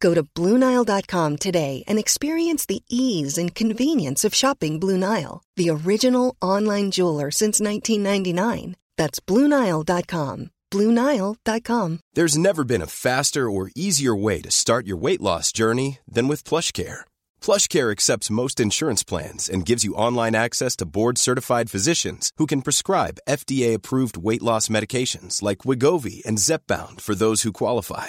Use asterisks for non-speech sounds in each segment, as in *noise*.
Go to BlueNile.com today and experience the ease and convenience of shopping Blue Nile, the original online jeweler since 1999. That's BlueNile.com. BlueNile.com. There's never been a faster or easier way to start your weight loss journey than with PlushCare. PlushCare accepts most insurance plans and gives you online access to board-certified physicians who can prescribe FDA-approved weight loss medications like Wigovi and Zepbound for those who qualify.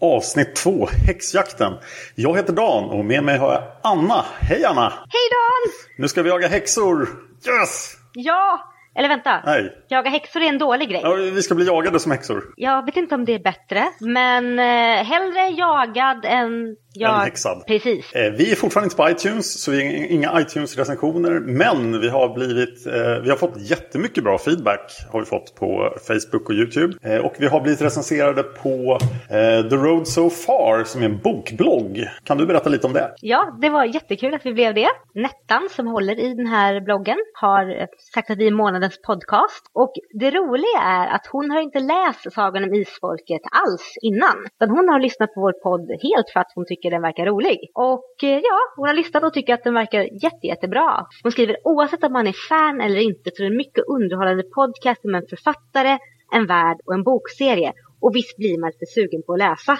Avsnitt 2, Häxjakten. Jag heter Dan och med mig har jag Anna. Hej Anna! Hej Dan! Nu ska vi jaga häxor! Yes! Ja, eller vänta. Nej. Jaga häxor är en dålig grej. Ja, vi ska bli jagade som häxor. Jag vet inte om det är bättre, men eh, hellre jagad än En häxad. Precis. Eh, vi är fortfarande inte på iTunes, så vi har inga iTunes-recensioner. Men vi har, blivit, eh, vi har fått jättemycket bra feedback har vi fått på Facebook och YouTube. Eh, och vi har blivit recenserade på The Road So Far som är en bokblogg. Kan du berätta lite om det? Ja, det var jättekul att vi blev det. Nettan som håller i den här bloggen har sagt att vi är månadens podcast. Och det roliga är att hon har inte läst Sagan om Isfolket alls innan. Utan hon har lyssnat på vår podd helt för att hon tycker den verkar rolig. Och eh, ja, hon har lyssnat och tycker att den verkar jätte, jättebra. Hon skriver oavsett om man är fan eller inte så är det en mycket underhållande podcast med en författare, en värld och en bokserie. Och visst blir man lite sugen på att läsa.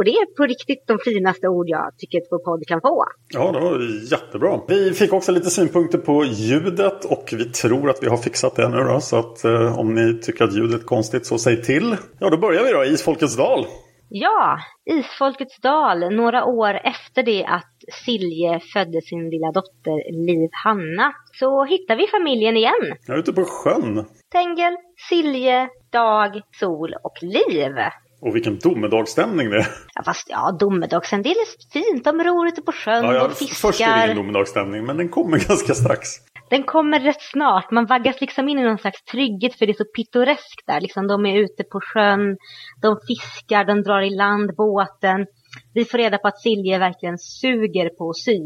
Och det är på riktigt de finaste ord jag tycker att vår podd kan få. Ja, det var jättebra. Vi fick också lite synpunkter på ljudet och vi tror att vi har fixat det nu då. Så att eh, om ni tycker att ljudet är konstigt så säg till. Ja, då börjar vi då. Isfolkets dal. Ja, Isfolkets dal, några år efter det att Silje födde sin lilla dotter Liv Hanna, så hittar vi familjen igen. Jag är ute på sjön. Tengel, Silje, Dag, Sol och Liv. Och vilken domedagsstämning det är. Ja, fast ja, domedagsen, det är fint. De ror ute på sjön Ja, ja, och fiskar. först är det ingen domedagsstämning, men den kommer *laughs* ganska strax. Den kommer rätt snart. Man vaggas liksom in i någon slags trygghet för det är så pittoreskt där. Liksom, de är ute på sjön, de fiskar, de drar i land båten. Vi får reda på att Silje verkligen suger på att sy.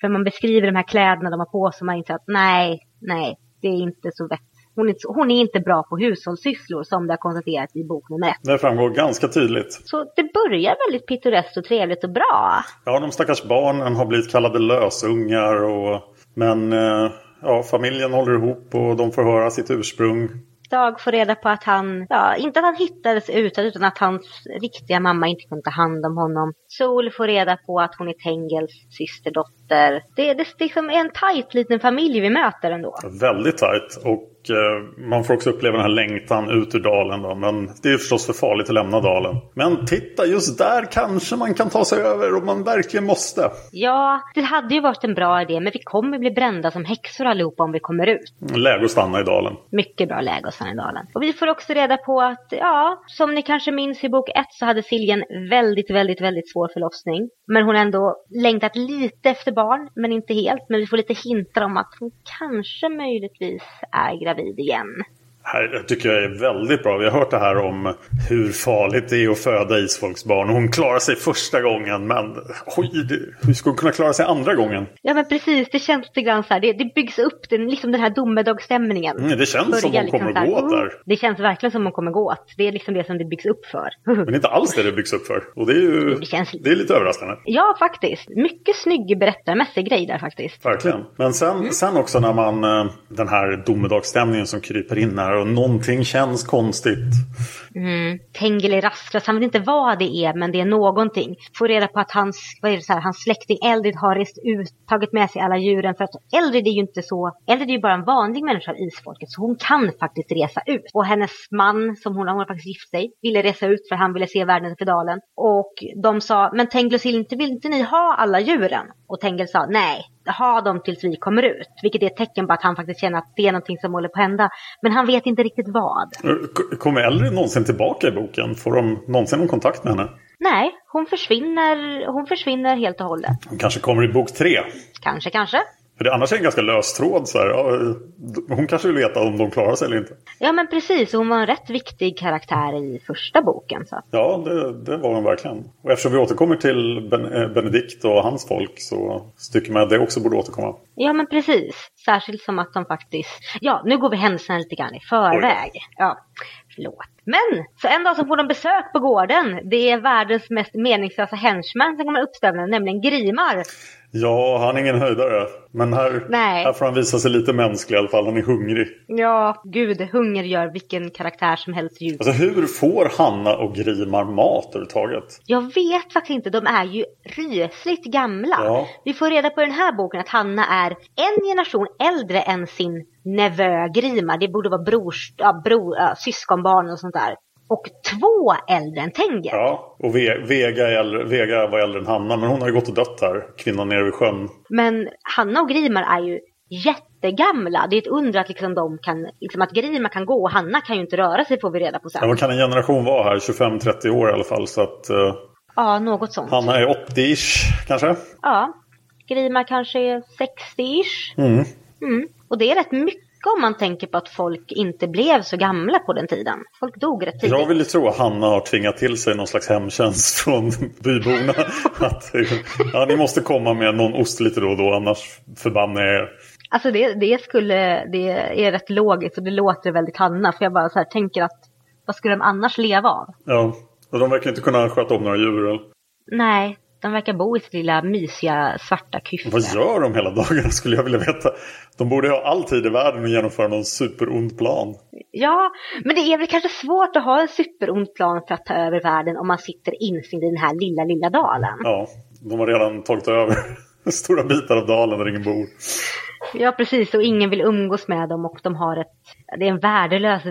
För man beskriver de här kläderna de har på sig och man inser att nej, nej, det är inte så vett. Hon är, inte- hon är inte bra på hushållssysslor som det har konstaterats i bok nummer ett. Det framgår ganska tydligt. Så det börjar väldigt pittoreskt och trevligt och bra. Ja, de stackars barnen har blivit kallade lösungar. Och, men eh, ja, familjen håller ihop och de får höra sitt ursprung. Dag får reda på att han, ja, inte att han hittades utan, utan att hans riktiga mamma inte kunde ta hand om honom. Sol får reda på att hon är Tengels systerdotter. Det, det, det är som en tajt liten familj vi möter ändå. Väldigt tajt. Och eh, man får också uppleva den här längtan ut ur dalen. Då. Men det är ju förstås för farligt att lämna dalen. Men titta, just där kanske man kan ta sig över om man verkligen måste. Ja, det hade ju varit en bra idé, men vi kommer bli brända som häxor allihopa om vi kommer ut. Läge att stanna i dalen. Mycket bra läge hos Sanidalen. Och vi får också reda på att, ja, som ni kanske minns i bok ett så hade Silja en väldigt, väldigt, väldigt svår förlossning. Men hon har ändå längtat lite efter barn, men inte helt. Men vi får lite hintar om att hon kanske möjligtvis är gravid igen här tycker jag är väldigt bra. Vi har hört det här om hur farligt det är att föda isfolksbarn. Hon klarar sig första gången men oj, hur ska hon kunna klara sig andra gången? Ja men precis, det känns lite grann så här. Det, det byggs upp, det, liksom den här domedagsstämningen. Mm, det känns som hon kommer att gå åt där. Det känns verkligen som hon kommer gå åt. Det är liksom det som det byggs upp för. men inte alls det det byggs upp för. Och det är ju det, känns... det är lite överraskande. Ja faktiskt. Mycket snygg berättarmässig grej där faktiskt. Verkligen. Men sen, mm. sen också när man, eh, den här domedagsstämningen som kryper in här och någonting känns konstigt. Mm. Tengeli Rastras, han vet inte vad det är men det är någonting. Får reda på att hans, vad är det så här, hans släkting Eldrid har rest ut, tagit med sig alla djuren. För att Eldrid är ju inte så, Eldrid är ju bara en vanlig människa av isfolket. Så hon kan faktiskt resa ut. Och hennes man, som hon, hon har faktiskt gift sig, ville resa ut för han ville se världen för dalen. Och de sa, men Tengil och inte vill inte ni ha alla djuren? Och Tengel sa, nej, ha dem tills vi kommer ut. Vilket är ett tecken på att han faktiskt känner att det är någonting som håller på att hända. Men han vet inte riktigt vad. Kommer Elry någonsin tillbaka i boken? Får de någonsin någon kontakt med henne? Nej, hon försvinner, hon försvinner helt och hållet. Hon kanske kommer i bok tre? Kanske, kanske. För det annars är en ganska lös tråd. Så här. Ja, hon kanske vill veta om de klarar sig eller inte. Ja men precis, hon var en rätt viktig karaktär i första boken. Så. Ja, det, det var hon verkligen. Och eftersom vi återkommer till ben, eh, Benedikt och hans folk så tycker man att det också borde återkomma. Ja men precis, särskilt som att de faktiskt... Ja, nu går vi händelserna lite grann i förväg. Oj. Ja, förlåt. Men, så en dag så får de besök på gården. Det är världens mest meningslösa henchman som kommer uppställda, nämligen Grimar. Ja, han är ingen höjdare. Men här, här får han visa sig lite mänsklig i alla fall. Han är hungrig. Ja, gud. Hunger gör vilken karaktär som helst djup. Alltså hur får Hanna och Grimar mat överhuvudtaget? Jag vet faktiskt inte. De är ju rysligt gamla. Ja. Vi får reda på i den här boken att Hanna är en generation äldre än sin nevö Grimar. Det borde vara brors, ja, bror, ja, syskonbarn och sånt där och två äldre än Tenger. Ja, och Vega, äldre, Vega var äldre än Hanna, men hon har ju gått och dött här, kvinnan nere vid sjön. Men Hanna och Grimar är ju jättegamla. Det är ett under att, liksom de kan, liksom att Grimar kan gå och Hanna kan ju inte röra sig får vi reda på sen. Ja, vad kan en generation vara här? 25-30 år i alla fall. Så att, uh, ja, något sånt. Hanna är 80-ish kanske? Ja, Grimar kanske är 60-ish. Mm. Mm. Och det är rätt mycket om man tänker på att folk inte blev så gamla på den tiden. Folk dog rätt tidigt. Jag vill ju tro att Hanna har tvingat till sig någon slags hemtjänst *laughs* från byborna. *laughs* att ja, ni måste komma med någon ost lite då och då annars förbannar jag er. Alltså det, det, skulle, det är rätt logiskt och det låter väldigt Hanna. För jag bara så här tänker att vad skulle de annars leva av? Ja, och de verkar inte kunna sköta om några djur. Eller? Nej, de verkar bo i sitt lilla mysiga svarta kyffe. Vad gör de hela dagarna *laughs* skulle jag vilja veta. De borde ha all tid i världen att genomföra någon superond plan. Ja, men det är väl kanske svårt att ha en superond plan för att ta över världen om man sitter instängd i den här lilla, lilla dalen. Ja, de har redan tagit över *laughs* stora bitar av dalen där ingen bor. Ja, precis. Och ingen vill umgås med dem och de har ett... Det är en värdelös,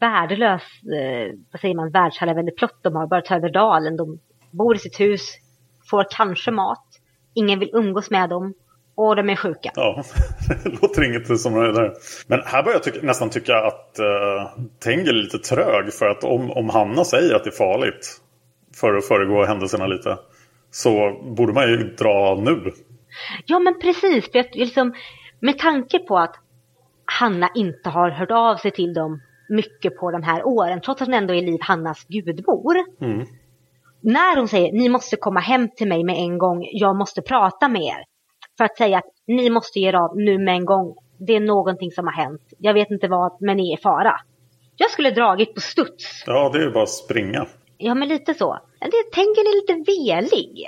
värdelös, eh, vad säger man, världsherraväldig plott de har. Bara ta över dalen. De bor i sitt hus, får kanske mat, ingen vill umgås med dem och de är sjuka. Ja, det *laughs* låter inget som det där. Men här börjar jag tycka, nästan tycka att uh, Tengel är lite trög. För att om, om Hanna säger att det är farligt för att föregå händelserna lite så borde man ju dra nu. Ja, men precis. För att, liksom, med tanke på att Hanna inte har hört av sig till dem mycket på de här åren, trots att hon ändå är Liv Hannas gudmor. Mm när hon säger ni måste komma hem till mig med en gång, jag måste prata med er. För att säga att ni måste ge er av nu med en gång. Det är någonting som har hänt. Jag vet inte vad, men ni är i fara. Jag skulle dragit på studs. Ja, det är bara att springa. Ja, men lite så. Det tänker ni lite velig.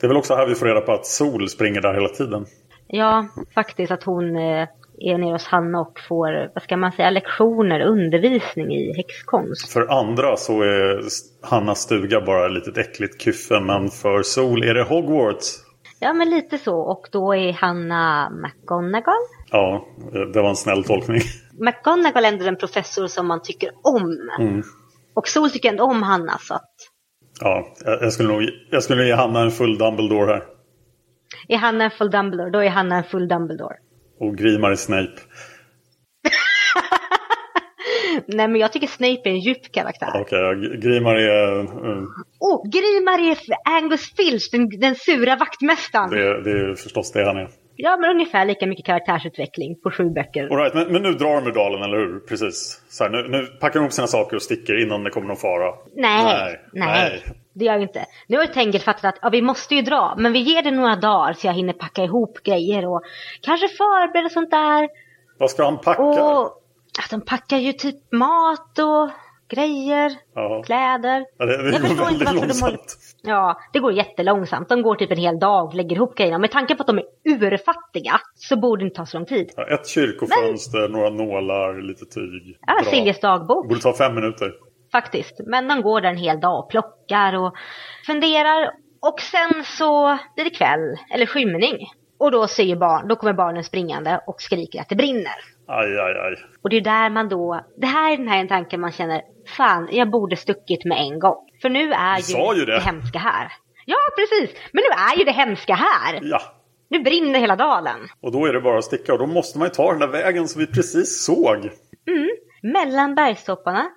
Det är väl också här vi får reda på att Sol springer där hela tiden. Ja, faktiskt att hon eh, är nere hos Hanna och får, vad ska man säga, lektioner, undervisning i häxkonst. För andra så är Hannas stuga bara ett litet äckligt kyffe, men för Sol är det Hogwarts. Ja, men lite så. Och då är Hanna McGonagall. Ja, det var en snäll tolkning. McGonagall är ändå den professor som man tycker om. Mm. Och Sol tycker ändå om Hanna, så att... Ja, jag skulle nog jag skulle ge Hanna en full Dumbledore här. Är Hanna en full Dumbledore, då är Hanna en full Dumbledore. Och Grimar är Snape. *laughs* Nej men jag tycker Snape är en djup karaktär. Okej, okay, Grimar är... Mm. Oh, Grimar är Angus Filch, den, den sura vaktmästaren. Det, det är förstås det han är. Ja, men ungefär lika mycket karaktärsutveckling på sju böcker. All right, men, men nu drar de ur dalen, eller hur? Precis. Så här, nu, nu packar de ihop sina saker och sticker innan det kommer någon fara. Nej, nej, nej. Det gör vi inte. Nu har Tengel fattat att ja, vi måste ju dra, men vi ger det några dagar så jag hinner packa ihop grejer och kanske förbereda sånt där. Vad ska han packa? Och att de packar ju typ mat och grejer, Ja. kläder. Ja, det, det Jag går förstår inte de långsamt. håller... Ja, det går jättelångsamt. De går typ en hel dag och lägger ihop grejerna. Med tanke på att de är urfattiga så borde det inte ta så lång tid. Ja, ett kyrkofönster, några nålar, lite tyg. Ja. Siljes dagbok. Borde ta fem minuter. Faktiskt. Men de går där en hel dag och plockar och funderar. Och sen så blir det kväll, eller skymning. Och då, ser barn, då kommer barnen springande och skriker att det brinner. Aj, aj, aj. Och det är där man då, det här är den här tanken man känner, fan jag borde stuckit med en gång. För nu är ju, sa ju det. hemska här. Ja precis, men nu är ju det hemska här. Ja. Nu brinner hela dalen. Och då är det bara att sticka. Och då måste man ju ta den där vägen som vi precis såg. Mellan bergstopparna,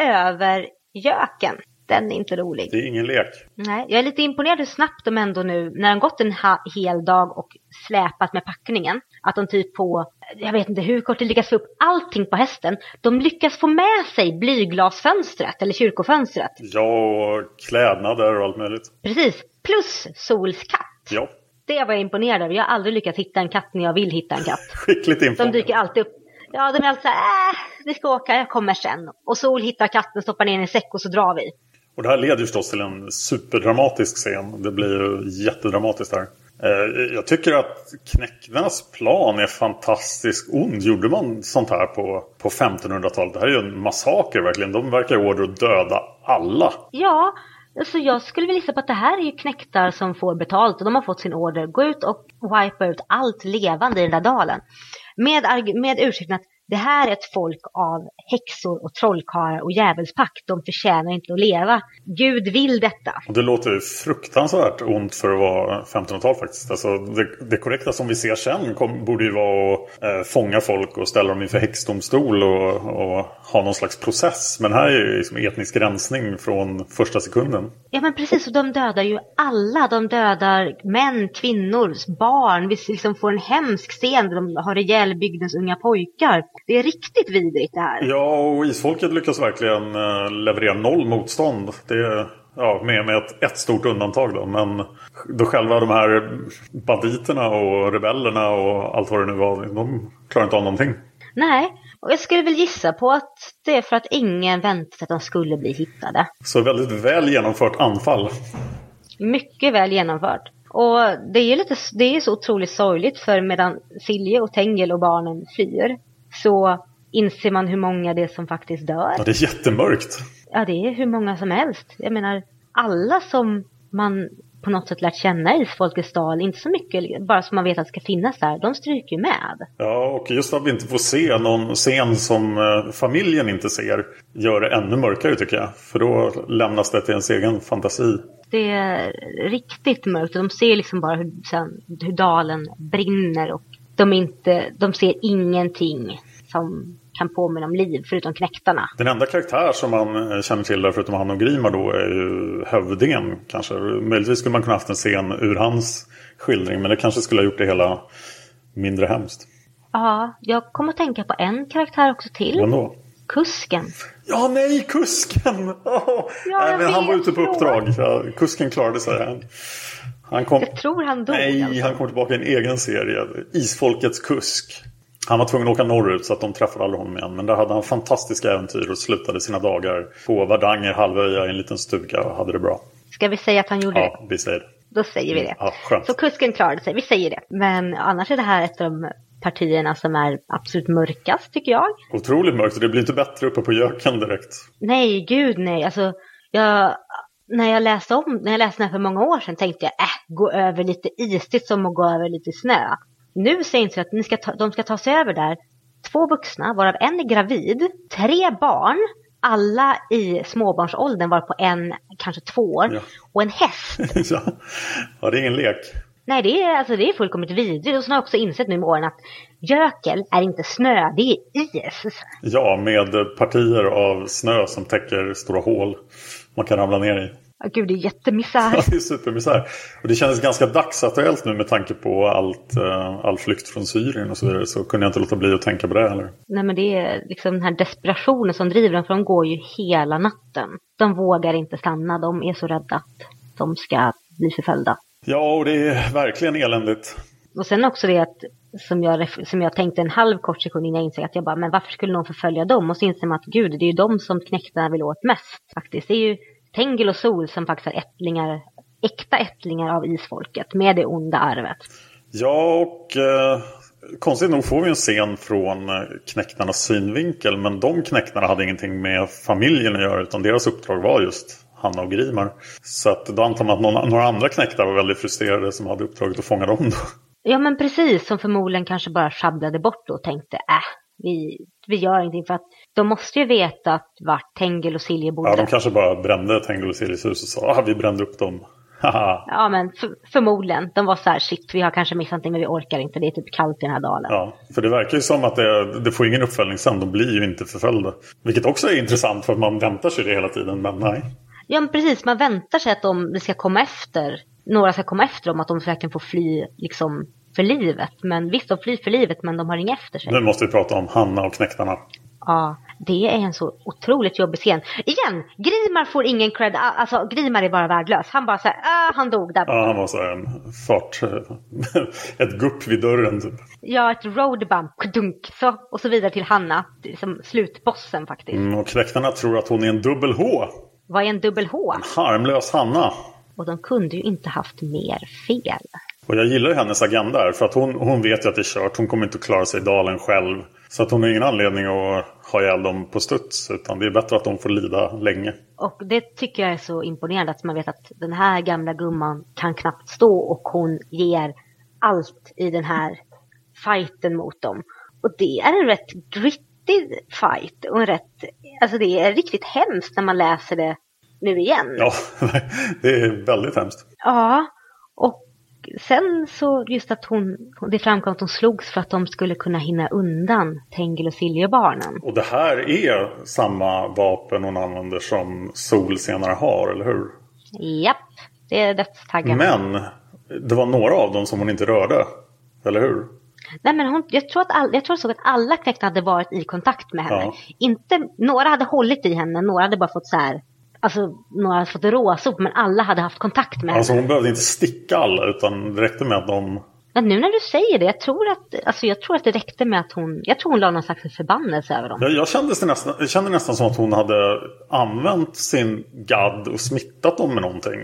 över göken. Den är inte rolig. Det är ingen lek. Nej, jag är lite imponerad hur snabbt de ändå nu, när de gått en hel dag och släpat med packningen, att de typ på, jag vet inte hur kort det lyckas få upp allting på hästen, de lyckas få med sig blyglasfönstret eller kyrkofönstret. Ja, och klädnader och allt möjligt. Precis, plus Sols katt. Ja, Det var jag imponerad över. Jag har aldrig lyckats hitta en katt när jag vill hitta en katt. *laughs* skickligt De infångad. dyker alltid upp. Ja, de är alltid så här, äh, vi ska åka, jag kommer sen. Och Sol hittar katten, stoppar ner den i en säck och så drar vi. Och det här leder ju förstås till en superdramatisk scen. Det blir ju jättedramatiskt här. Eh, Jag tycker att Knäckvenas plan är fantastiskt ond. Gjorde man sånt här på, på 1500-talet? Det här är ju en massaker verkligen. De verkar order att döda alla. Ja, alltså jag skulle vilja gissa på att det här är ju knäktar som får betalt och de har fått sin order. Gå ut och wipa ut allt levande i den där dalen. Med, med ursäkten att det här är ett folk av häxor och trollkarlar och djävulspakt. De förtjänar inte att leva. Gud vill detta. Det låter ju fruktansvärt ont för att vara 1500-tal faktiskt. Alltså det, det korrekta som vi ser sen kom, borde ju vara att eh, fånga folk och ställa dem inför häxdomstol och, och ha någon slags process. Men här är ju liksom etnisk rensning från första sekunden. Ja men precis, och de dödar ju alla. De dödar män, kvinnor, barn. Vi liksom får en hemsk scen där de har ihjäl bygdens unga pojkar. Det är riktigt vidrigt det här. Ja, och isfolket lyckas verkligen eh, leverera noll motstånd. Det ja, med, med ett, ett stort undantag då. Men då själva de här banditerna och rebellerna och allt vad det nu var. De klarar inte av någonting. Nej, och jag skulle väl gissa på att det är för att ingen väntat att de skulle bli hittade. Så väldigt väl genomfört anfall. Mycket väl genomfört. Och det är lite, det är så otroligt sorgligt för medan Silje och Tengel och barnen flyr så inser man hur många det är som faktiskt dör. Ja, det är jättemörkt. Ja, det är hur många som helst. Jag menar, alla som man på något sätt lärt känna i dal, inte så mycket bara som man vet att ska finnas där, de stryker ju med. Ja, och just att vi inte får se någon scen som eh, familjen inte ser gör det ännu mörkare tycker jag. För då lämnas det till ens egen fantasi. Det är riktigt mörkt och de ser liksom bara hur, hur dalen brinner och de, inte, de ser ingenting som kan påminna om liv förutom knäktarna. Den enda karaktär som man eh, känner till där förutom han och Grimar då är ju hövdingen kanske. Möjligtvis skulle man kunna haft en scen ur hans skildring men det kanske skulle ha gjort det hela mindre hemskt. Ja, jag kommer att tänka på en karaktär också till. Men då? Kusken. Ja, nej, kusken! *laughs* Oh, nej, jag men han var ute på uppdrag. Ja, kusken klarade sig. Han, han kom... Jag tror han dog. Nej, alltså. han kom tillbaka i en egen serie. Isfolkets kusk. Han var tvungen att åka norrut så att de träffade aldrig honom igen. Men där hade han fantastiska äventyr och slutade sina dagar på Vardanger halvöja i en liten stuga och hade det bra. Ska vi säga att han gjorde det? Ja, vi säger det. Då säger vi det. Ja, skönt. Så kusken klarade sig, vi säger det. Men annars är det här ett av de partierna som är absolut mörkast tycker jag. Otroligt mörkt och det blir inte bättre uppe på Jöken direkt. Nej, gud nej. Alltså, jag, när jag läste om, när jag läste den här för många år sedan tänkte jag, äh, gå över lite isigt som att gå över lite snö. Nu säger inte att ni ska ta, de ska ta sig över där. Två vuxna, varav en är gravid, tre barn, alla i småbarnsåldern var på en, kanske två år, Ja. och en häst. *laughs* ja. ja, det är ingen lek. Nej, det är, alltså, det är fullkomligt vidrigt. Och så har jag också insett nu med åren att gökel är inte snö, det är is. Ja, med partier av snö som täcker stora hål man kan ramla ner i. Gud, det är jättemisär. Ja, det är supermisär. Och det kändes ganska dagsaktuellt nu med tanke på allt, uh, all flykt från Syrien och så vidare. Så kunde jag inte låta bli att tänka på det heller. Nej, men det är liksom den här desperationen som driver dem. För de går ju hela natten. De vågar inte stanna. De är så rädda att de ska bli förföljda. Ja, och det är verkligen eländigt. Och sen också det att som jag, som jag tänkte en halv kort sekund innan jag insåg att jag bara, men varför skulle någon förfölja dem? Och så inser man att gud, det är ju de som knäktarna vill åt mest faktiskt. Det är ju Tengil och Sol som faktiskt är ättlingar, äkta ättlingar av isfolket med det onda arvet. Ja, och eh, konstigt nog får vi en scen från eh, knäktarnas synvinkel. Men de knäktarna hade ingenting med familjen att göra utan deras uppdrag var just Hanna och Grimar. Så att då antar man att någon, några andra knäktar var väldigt frustrerade som hade uppdraget att fånga dem. Då. Ja men precis, som förmodligen kanske bara sjabblade bort och tänkte äh, vi, vi gör ingenting för att de måste ju veta att vart Tengel och Silje bodde. Ja, de kanske bara brände Tengel och Siljes hus och sa ah, vi brände upp dem. *laughs* ja, men för, förmodligen. De var så här, shit, vi har kanske missat någonting men vi orkar inte. Det är typ kallt i den här dalen. Ja, för det verkar ju som att det, det får ingen uppföljning sen. De blir ju inte förföljda. Vilket också är intressant för att man väntar sig det hela tiden, men nej. Ja, men precis. Man väntar sig att de ska komma efter. Några ska komma efter dem, att de verkligen får fly liksom för livet. Men visst, de flyr för livet men de har inga efter sig. Nu måste vi prata om Hanna och knäktarna. Ja, det är en så otroligt jobbig scen. Igen, Grimar får ingen cred. Alltså Grimar är bara värdelös. Han bara såhär, ah, han dog där Ja, han var så en fart. *laughs* ett gupp vid dörren typ. Ja, ett road bump, dunk, så, och så vidare till Hanna. Som slutbossen faktiskt. Mm, och knäktarna tror att hon är en dubbel H. Vad är en dubbel H? En harmlös Hanna. Och de kunde ju inte haft mer fel. Och jag gillar hennes agenda här, för att hon, hon vet ju att det är kört. Hon kommer inte att klara sig i dalen själv. Så att hon har ingen anledning att ha ihjäl dem på studs. Utan det är bättre att de får lida länge. Och det tycker jag är så imponerande. Att man vet att den här gamla gumman kan knappt stå. Och hon ger allt i den här fighten mot dem. Och det är en rätt gritty fight. Och en rätt, alltså det är riktigt hemskt när man läser det nu igen. Ja, *laughs* det är väldigt hemskt. Ja, och sen så just att hon, det framkom att hon slogs för att de skulle kunna hinna undan Tengil och Siljebarnen. Och det här är samma vapen hon använder som Sol senare har, eller hur? Japp, det är dödstaggarna. Men det var några av dem som hon inte rörde, eller hur? Nej, men hon, jag, tror att all, jag tror såg att alla knäckta hade varit i kontakt med henne. Ja. Inte, några hade hållit i henne, några hade bara fått så här Alltså några hade fått råsop men alla hade haft kontakt med alltså, henne. Hon behövde inte sticka alla utan det räckte med att de... Men nu när du säger det, jag tror att, alltså, jag tror att det räckte med att hon, jag tror hon la någon slags förbannelse över dem. Jag, jag, kände nästan, jag kände nästan som att hon hade använt sin gadd och smittat dem med någonting.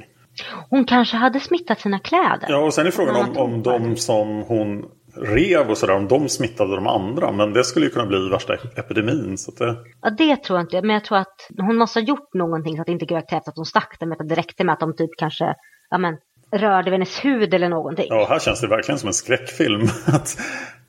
Hon kanske hade smittat sina kläder. Ja, och sen är frågan om, om de som hon rev och sådär, om de smittade de andra. Men det skulle ju kunna bli värsta epidemin. Så det... Ja, det tror jag inte. Men jag tror att hon måste ha gjort någonting så att det inte krävs att hon stack dem. Att det räckte med att de typ kanske ja, men, rörde vid hennes hud eller någonting. Ja, här känns det verkligen som en skräckfilm. *laughs* att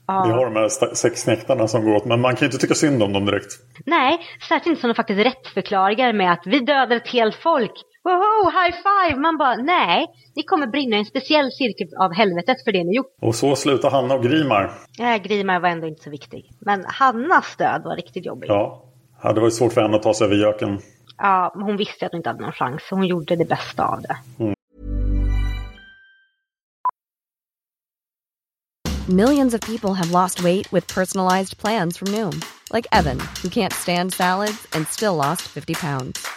ja. Vi har de här sex knäktarna som går åt. Men man kan ju inte tycka synd om dem direkt. Nej, särskilt inte som de faktiskt rättförklarar med att vi dödade ett helt folk woho, high five! Man bara, nej, ni kommer brinna i en speciell cirkel av helvetet för det ni gjort. Och så slutar Hanna och Grimar. Nej, Grimar var ändå inte så viktig. Men Hannas död var riktigt jobbig. Ja, det var svårt för henne att ta sig över göken. Ja, men hon visste att hon inte hade någon chans. Så hon gjorde det bästa av det. Mm. Millions of people have lost weight with personalized plans from Noom. Like Evan, who can't stand salads and still lost 50 pounds.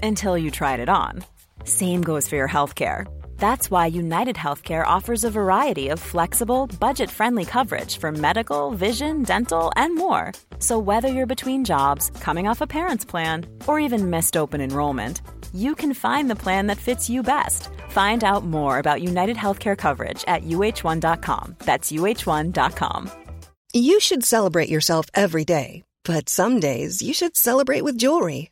until you tried it on. Same goes for your healthcare. That's why United Healthcare offers a variety of flexible, budget friendly coverage for medical, vision, dental, and more. So, whether you're between jobs, coming off a parent's plan, or even missed open enrollment, you can find the plan that fits you best. Find out more about United Healthcare coverage at uh1.com. That's uh1.com. You should celebrate yourself every day, but some days you should celebrate with jewelry.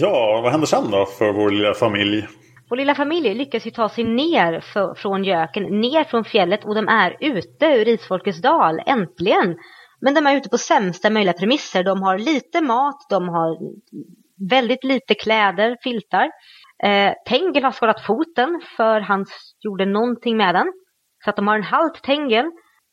Ja, vad händer sen då för vår lilla familj? Vår lilla familj lyckas ju ta sig ner för, från göken, ner från fjället och de är ute ur Isfolkets dal, äntligen. Men de är ute på sämsta möjliga premisser. De har lite mat, de har väldigt lite kläder, filtar. Eh, Tengel har skadat foten för han gjorde någonting med den. Så att de har en halt Tengel.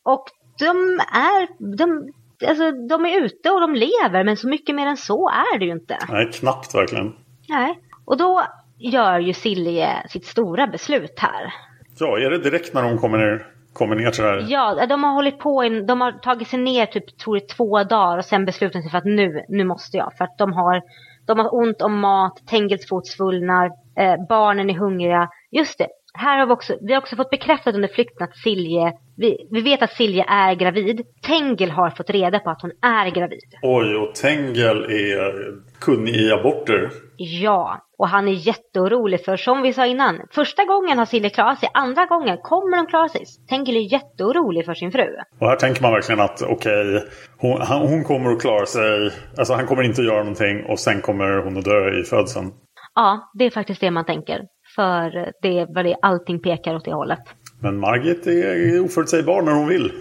Och de är, de, alltså, de är ute och de lever men så mycket mer än så är det ju inte. Nej, knappt verkligen. Nej, och då gör ju Silje sitt stora beslut här. Ja, är det direkt när de kommer ner, kommer ner till det här? Ja, de har hållit på, in, de har tagit sig ner typ tror jag, två dagar och sen beslutat sig för att nu, nu måste jag. För att de har, de har ont om mat, Tengels fot svullnar, eh, barnen är hungriga. Just det, här har vi också, vi har också fått bekräftat under flykten att Silje, vi, vi vet att Silje är gravid. Tengel har fått reda på att hon är gravid. Oj, och Tengel är kunnig i aborter. Ja, och han är jätteorolig för som vi sa innan, första gången har Silje klarat sig, andra gången kommer de klara sig. Tengel är jätteorolig för sin fru. Och här tänker man verkligen att okej, okay, hon, hon kommer att klara sig, alltså han kommer inte att göra någonting och sen kommer hon att dö i födseln. Ja, det är faktiskt det man tänker. För det är vad det allting pekar åt det hållet. Men Margit är oförutsägbar när hon vill.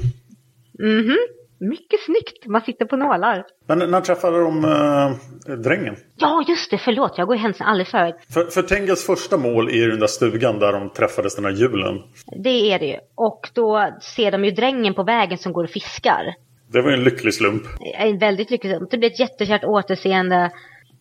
Mhm, mycket snyggt. Man sitter på nålar. Men när träffade de äh, drängen? Ja, just det. Förlåt, jag går händelsen alldeles för. För, för Tengels första mål är den där stugan där de träffades den här julen. Det är det ju. Och då ser de ju drängen på vägen som går och fiskar. Det var ju en lycklig slump. En väldigt lycklig slump. Det blir ett jättekärt återseende.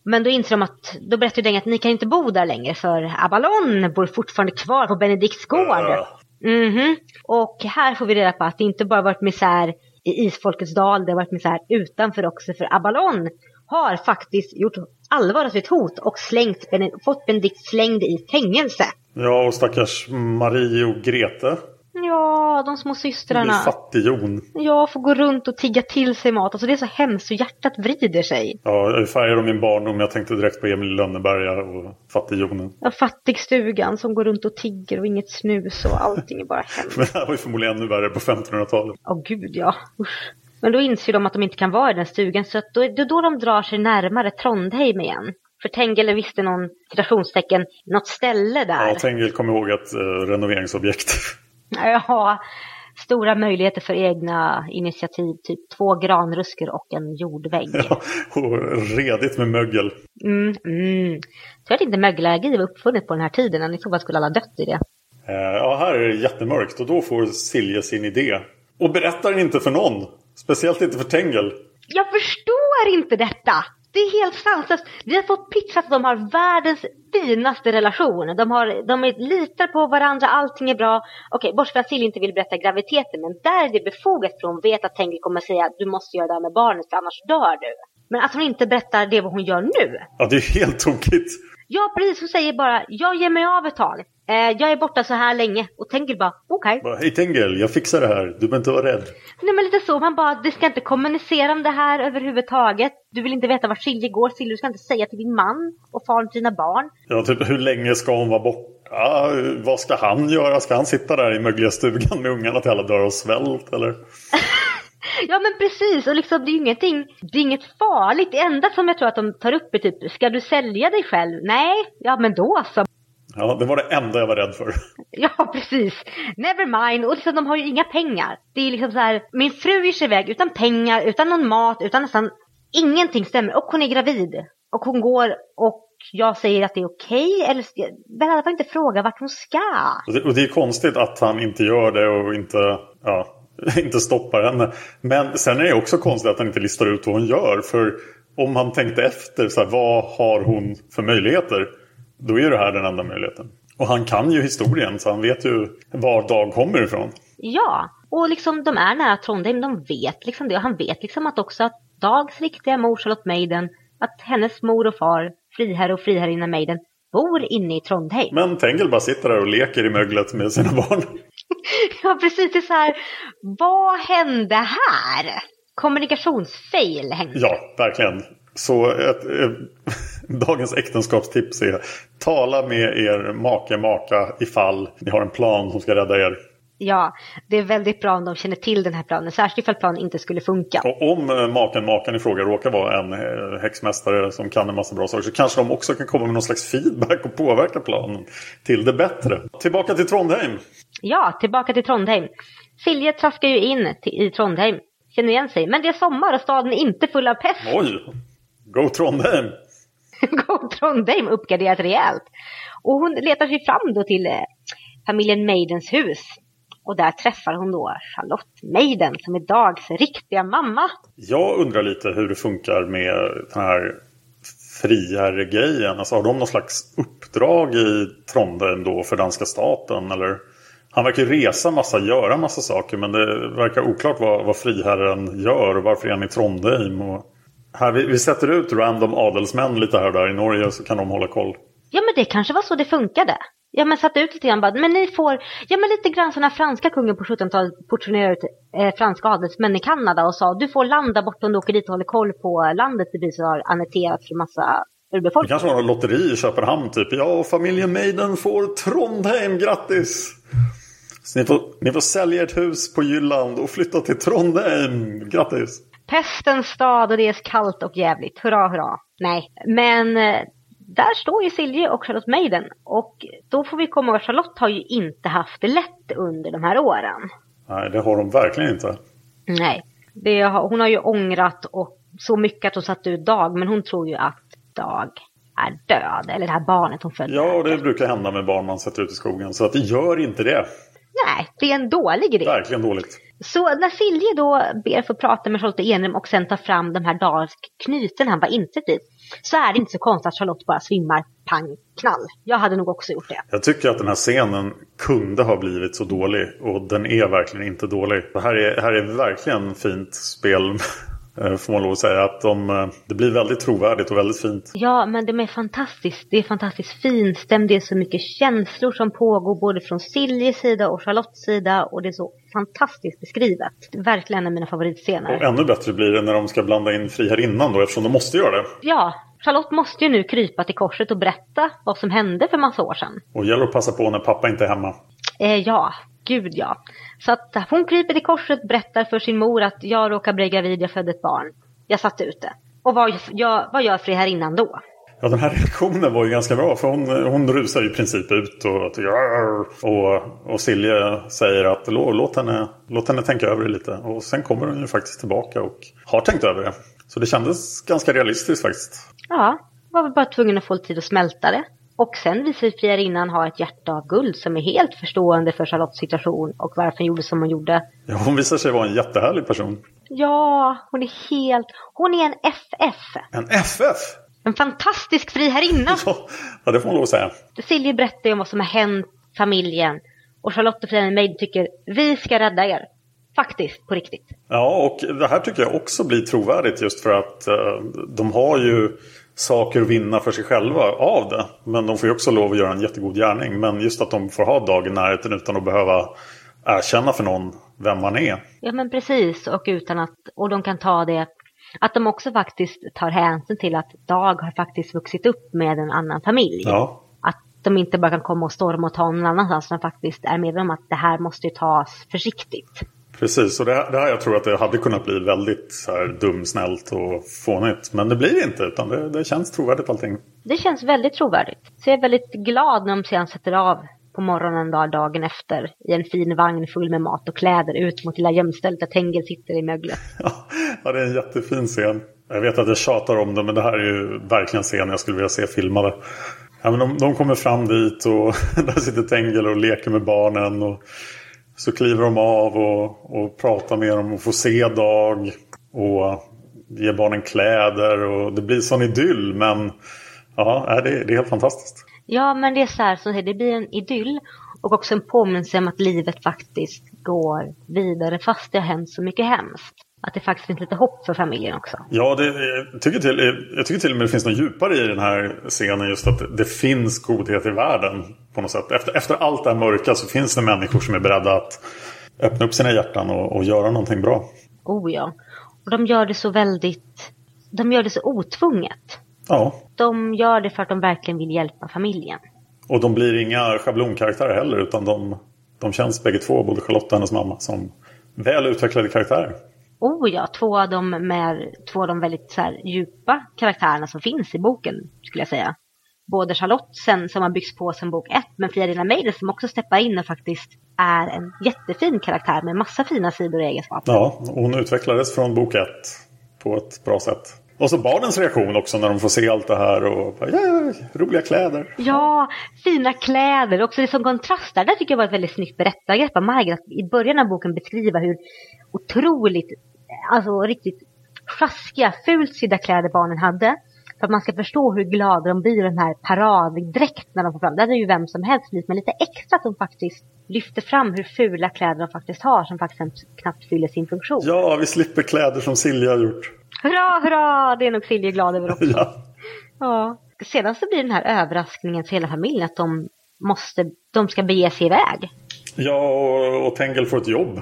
Men då inser de att, då berättar drängen att ni kan inte bo där längre för Abalon bor fortfarande kvar på Benedikts gård. Mm -hmm. Och här får vi reda på att det inte bara varit misär i Isfolkets dal, det har varit misär utanför också. För Abalon har faktiskt gjort allvar av sitt hot och slängt, fått Benedikt slängd i fängelse. Ja, och stackars Marie och Grete. Ja, de små systrarna. Fattig-Jon. Ja, får gå runt och tigga till sig mat. Alltså det är så hemskt och hjärtat vrider sig. Ja, jag färgade min barndom. Jag tänkte direkt på Emil Lönneberga och Fattig-Jonen. Ja, Fattigstugan som går runt och tigger och inget snus och allting är bara *laughs* hemskt. Men det här var ju förmodligen ännu värre på 1500-talet. Åh oh, gud, ja. Usch. Men då inser de att de inte kan vara i den stugan så då, det är då de drar sig närmare Trondheim igen. För Tengel visste någon, citationstecken, något ställe där. Ja, Tengel kom ihåg ett uh, renoveringsobjekt. *laughs* *laughs* Ja, stora möjligheter för egna initiativ. Typ två granruskor och en jordvägg. Ja, och redigt med mögel. Mm, mm. Tror att inte mögelallergi var uppfunnet på den här tiden. I så skulle alla dött i det. Uh, ja, här är det jättemörkt och då får Silje sin idé. Och berättar inte för någon. Speciellt inte för Tengel. Jag förstår inte detta! Det är helt sanslöst. Vi har fått pitchat att de har världens finaste relation. De, har, de är, litar på varandra, allting är bra. Okej, bortsett från att inte vill berätta graviditeten, men där är det befogat för hon vet att Tengil kommer säga att du måste göra det här med barnet för annars dör du. Men att hon inte berättar det vad hon gör nu. Ja, det är helt tokigt. Ja, precis. Hon säger bara, jag ger mig av ett tag. Eh, jag är borta så här länge. Och Tengil bara, okej. Okay. Hej Tengil, jag fixar det här. Du behöver inte vara rädd. Nej men lite så. Man bara, du ska inte kommunicera om det här överhuvudtaget. Du vill inte veta var Silje går. Silje, du ska inte säga till din man och far till dina barn. Ja, typ hur länge ska hon vara borta? Vad ska han göra? Ska han sitta där i mögliga stugan med ungarna till alla dör av svält eller? *laughs* *laughs* Ja men precis, och liksom det är ingenting, det är inget farligt. Det enda som jag tror att de tar upp är typ, ska du sälja dig själv? Nej, ja men då så. Ja, det var det enda jag var rädd för. *laughs* Ja, precis. Never mind. Och liksom, de har ju inga pengar. Det är liksom så här, min fru ger sig iväg utan pengar, utan någon mat, utan nästan ingenting stämmer. Och hon är gravid. Och hon går och jag säger att det är okej. Okay, eller behöver jag inte fråga vart hon ska. Och det, och det är konstigt att han inte gör det och inte, ja, *laughs* inte stoppar henne. Men sen är det också konstigt att han inte listar ut vad hon gör. För om han tänkte efter, så här, vad har hon för möjligheter? Då är det här den enda möjligheten. Och han kan ju historien så han vet ju var Dag kommer ifrån. Ja, och liksom de är nära Trondheim, de vet liksom det. Och han vet liksom att också att Dags riktiga mor Charlotte Maiden, att hennes mor och far, friherre och friherrinna Maiden, bor inne i Trondheim. Men Tengel bara sitter där och leker i möglet med sina barn. *laughs* ja, precis. Det är så här, vad hände här? Kommunikationsfail hände. Ja, verkligen. Så ett, eh, *laughs* dagens äktenskapstips är tala med er make, maka ifall ni har en plan som ska rädda er. Ja, det är väldigt bra om de känner till den här planen, särskilt ifall planen inte skulle funka. Och om eh, maken, makan i fråga råkar vara en eh, häxmästare som kan en massa bra saker så kanske de också kan komma med någon slags feedback och påverka planen till det bättre. Tillbaka till Trondheim. Ja, tillbaka till Trondheim. Silje traskar ju in till, i Trondheim, känner igen sig, men det är sommar och staden är inte full av pest. Oj, go Trondheim! *laughs* go Trondheim uppgraderat rejält. Och hon letar sig fram då till eh, familjen Maidens hus. Och där träffar hon då Charlotte Meiden som är Dags riktiga mamma. Jag undrar lite hur det funkar med den här friherregrejen. Alltså har de någon slags uppdrag i Trondheim då för danska staten? Eller? Han verkar resa massa, göra massa saker men det verkar oklart vad, vad friherren gör och varför är han i Trondheim. Och här, vi, vi sätter ut random adelsmän lite här och där i Norge så kan de hålla koll. Ja men det kanske var så det funkade. Ja men satte ut lite grann bara, men ni får, ja men lite grann sådana franska kungen på 1700-talet portionerade ut eh, franska adelsmän i Kanada och sa du får landa bort om du åker dit och håller koll på landet det precis har annekterats för massa urbefolkning. Det kanske var något lotteri i Köpenhamn typ. Ja, och familjen Maiden får Trondheim, grattis! Så ni får, ni får sälja ett hus på Jylland och flytta till Trondheim, grattis! Pestens stad och det är kallt och jävligt, hurra hurra. Nej, men eh, där står ju Silje och Charlotte Maiden. Och då får vi komma ihåg att Charlotte har ju inte haft det lätt under de här åren. Nej, det har hon verkligen inte. Nej, det hon har ju ångrat och så mycket att hon satt ut Dag. Men hon tror ju att Dag är död. Eller det här barnet hon födde. Ja, det brukar hända med barn man sätter ut i skogen. Så att det gör inte det. Nej, det är en dålig idé. Verkligen dåligt. Så när Silje då ber för att prata med Charlotte Enrum och sen tar fram de här Dalsk-knyten han var insett i. Så är det inte så konstigt att Charlotte bara svimmar pang knall. Jag hade nog också gjort det. Jag tycker att den här scenen kunde ha blivit så dålig. Och den är verkligen inte dålig. Det här är, här är verkligen fint spel får man lov att säga. Att de, eh, det blir väldigt trovärdigt och väldigt fint. Ja, men det är fantastiskt. Det är fantastiskt finstämt. Det är så mycket känslor som pågår både från Siljes sida och Charlottes sida. Och det är så fantastiskt beskrivet. Verkligen en av mina favoritscener. Och ännu bättre blir det när de ska blanda in friherrinnan då eftersom de måste göra det. Ja, Charlotte måste ju nu krypa till korset och berätta vad som hände för massa år sedan. Och gäller att passa på när pappa inte är hemma. Eh, ja, gud ja. Så att hon kryper till korset, berättar för sin mor att jag råkar bli gravid, jag födde ett barn. Jag satt ute. Och vad, jag, vad gör friherrinnan då? Ja, den här reaktionen var ju ganska bra för hon, hon rusar i princip ut och, och, och Silje säger att låt henne, låt henne tänka över det lite. Och sen kommer hon ju faktiskt tillbaka och har tänkt över det. Så det kändes ganska realistiskt faktiskt. Ja, var väl bara tvungen att få tid att smälta det. Och sen visar friarinnan ha ett hjärta av guld som är helt förstående för Charlottes situation och varför hon gjorde som hon gjorde. Ja, hon visar sig vara en jättehärlig person. Ja, hon är helt... Hon är en FF. En FF? En fantastisk friherrinna. *laughs* ja, det får man lov att säga. Silje berättar om vad som har hänt familjen. Och Charlotte och Friarinnan Maid tycker vi ska rädda er. Faktiskt, på riktigt. Ja, och det här tycker jag också blir trovärdigt just för att uh, de har ju saker att vinna för sig själva av det. Men de får ju också lov att göra en jättegod gärning. Men just att de får ha dag i närheten utan att behöva erkänna för någon vem man är. Ja men precis och utan att, och de kan ta det, att de också faktiskt tar hänsyn till att Dag har faktiskt vuxit upp med en annan familj. Ja. Att de inte bara kan komma och storma och ta någon annanstans, utan faktiskt är medvetna om att det här måste tas försiktigt. Precis, och det det här jag tror att det hade kunnat bli väldigt så här, dumsnällt och fånigt. Men det blir det inte, utan det, det känns trovärdigt allting. Det känns väldigt trovärdigt. Så jag är väldigt glad när de sedan sätter av på morgonen dag, dagen efter i en fin vagn full med mat och kläder ut mot lilla gömstället där Tengel sitter i möglet. *laughs* ja, det är en jättefin scen. Jag vet att jag tjatar om det, men det här är ju verkligen scen jag skulle vilja se filmade. Ja, men de, de kommer fram dit och *laughs* där sitter Tengel och leker med barnen. Och så kliver de av och, och pratar med dem och får se Dag. Och ger barnen kläder och det blir sån idyll. Men ja, det, det är helt fantastiskt. Ja, men det är så här, så det blir en idyll. Och också en påminnelse om att livet faktiskt går vidare fast det har hänt så mycket hemskt. Att det faktiskt finns lite hopp för familjen också. Ja, det, jag, tycker till, jag tycker till och med det finns något djupare i den här scenen. Just att det finns godhet i världen på något sätt. Efter, efter allt det här mörka så finns det människor som är beredda att öppna upp sina hjärtan och, och göra någonting bra. Oh ja. Och de gör det så väldigt... De gör det så otvunget. Ja. De gör det för att de verkligen vill hjälpa familjen. Och de blir inga schablonkaraktärer heller utan de, de känns bägge två, både Charlotte och hennes mamma, som väl utvecklade karaktärer. Oh ja, två av de, med, två av de väldigt så här, djupa karaktärerna som finns i boken, skulle jag säga. Både Charlotte sen, som har byggts på sen bok ett, men Fia Meiden som också steppar in och faktiskt är en jättefin karaktär med massa fina sidor och egenskaper. Ja, hon utvecklades från bok ett på ett bra sätt. Och så barnens reaktion också när de får se allt det här och bara, ja, roliga kläder. Ja, fina kläder. Också det som kontrastar. Det tycker jag var ett väldigt snyggt berättargrepp av Margaret. I början av boken beskriva hur otroligt, alltså riktigt sjaskiga, fult sydda kläder barnen hade. För att man ska förstå hur glada de blir i den här paraddräkt när de får fram. Det är ju vem som helst blivit, men lite extra att de faktiskt lyfter fram hur fula kläder de faktiskt har som faktiskt knappt fyller sin funktion. Ja, vi slipper kläder som Silja har gjort. Hurra, hurra! Det är nog Silje glad över också. *laughs* Ja. ja. Sedan så blir den här överraskningen för hela familjen att de måste, de ska bege sig iväg. Ja, och, och Tengel får ett jobb.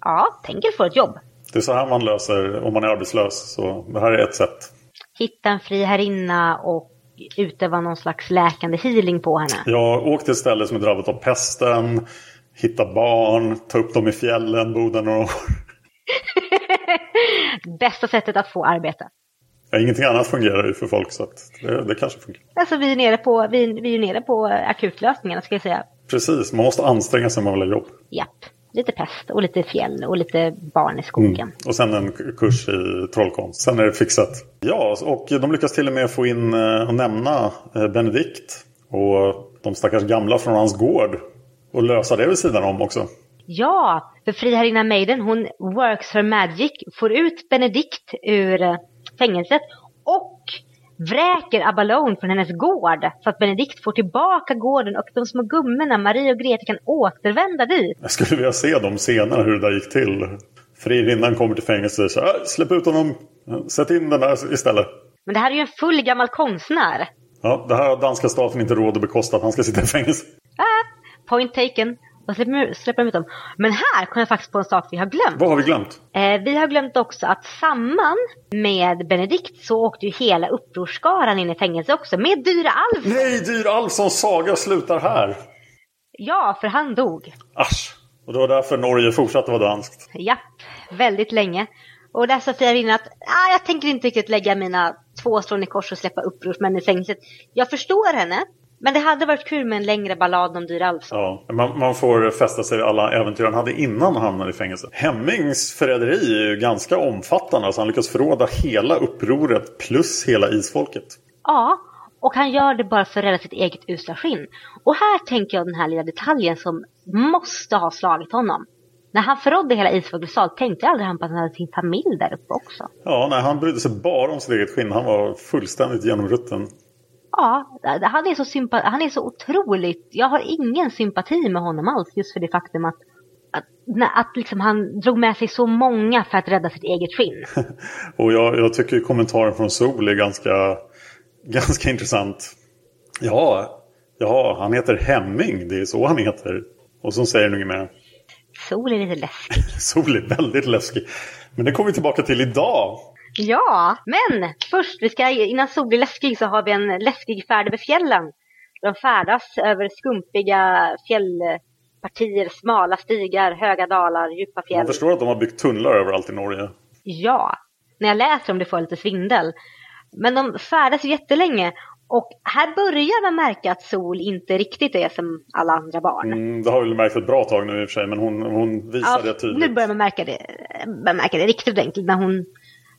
Ja, Tengel får ett jobb. Det är så här man löser om man är arbetslös. Så det här är ett sätt. Hitta en fri herrinna och utöva någon slags läkande healing på henne. Ja, åk till ett ställe som är drabbat av pesten. Hitta barn, ta upp dem i fjällen, bo där några år. *laughs* Bästa sättet att få arbete. Ja, ingenting annat fungerar ju för folk så att det, det kanske funkar. Alltså vi är nere på, vi, vi är nere på akutlösningarna ska jag säga. Precis, man måste anstränga sig om man vill ha jobb. Japp. Lite pest och lite fjäll och lite barn i skogen. Mm. Och sen en kurs i trollkonst. Sen är det fixat. Ja, och de lyckas till och med få in och nämna Benedikt och de stackars gamla från hans gård. Och lösa det vid sidan om också. Ja, för friherrinna Maiden hon works her magic, får ut Benedikt ur fängelset och vräker Abalone från hennes gård så att Benedikt får tillbaka gården och de små gummorna Marie och Greta kan återvända dit. Jag skulle vilja se dem senare hur det där gick till. Fririnnan kommer till fängelset och säger släpp ut honom, sätt in den där istället. Men det här är ju en full gammal konstnär. Ja, det här har danska staten inte råd att bekosta att han ska sitta i fängelse. Ah, point taken. Och släpper, släpper ut dem. Men här kom jag faktiskt på en sak vi har glömt. Vad har vi glömt? Eh, vi har glömt också att samman med Benedikt så åkte ju hela upprorsskaran in i fängelse också. Med Dyra Alf. Nej, Dyra Alfsons saga slutar här. Ja, för han dog. Asch. Och det var därför Norge fortsatte vara danskt. Japp, väldigt länge. Och där sa Fia att ah, jag tänker inte riktigt lägga mina två strån i kors och släppa upprorsmän i fängelset. Jag förstår henne. Men det hade varit kul med en längre ballad om Dyr Alfsson. Ja, man, man, får fästa sig vid alla äventyr han hade innan han hamnade i fängelse. Hemmings förräderi är ju ganska omfattande. Alltså han lyckas förråda hela upproret plus hela isfolket. Ja, och han gör det bara för att rädda sitt eget usla skinn. Och här tänker jag den här lilla detaljen som måste ha slagit honom. När han förrådde hela isfolkets sal tänkte aldrig han på att han hade sin familj där uppe också. Ja, nej, han brydde sig bara om sitt eget skinn. Han var fullständigt genomrutten. Ja, han är, så sympa han är så otroligt... Jag har ingen sympati med honom alls just för det faktum att, att, att liksom han drog med sig så många för att rädda sitt eget skinn. *laughs* och jag, jag tycker kommentaren från Sol är ganska, ganska intressant. Ja, ja, han heter Hemming. Det är så han heter. Och så säger han mer. Sol är lite läskig. *laughs* Sol är väldigt läskig. Men det kommer vi tillbaka till idag. Ja, men först, vi ska, innan Sol blir läskig så har vi en läskig färd över fjällen. De färdas över skumpiga fjällpartier, smala stigar, höga dalar, djupa fjäll. Man förstår att de har byggt tunnlar överallt i Norge. Ja, när jag läser om det får jag lite svindel. Men de färdas jättelänge och här börjar man märka att Sol inte riktigt är som alla andra barn. Mm, det har vi märkt ett bra tag nu i och för sig, men hon, hon visar ja, det tydligt. Nu börjar man märka det, man märka det riktigt ordentligt när hon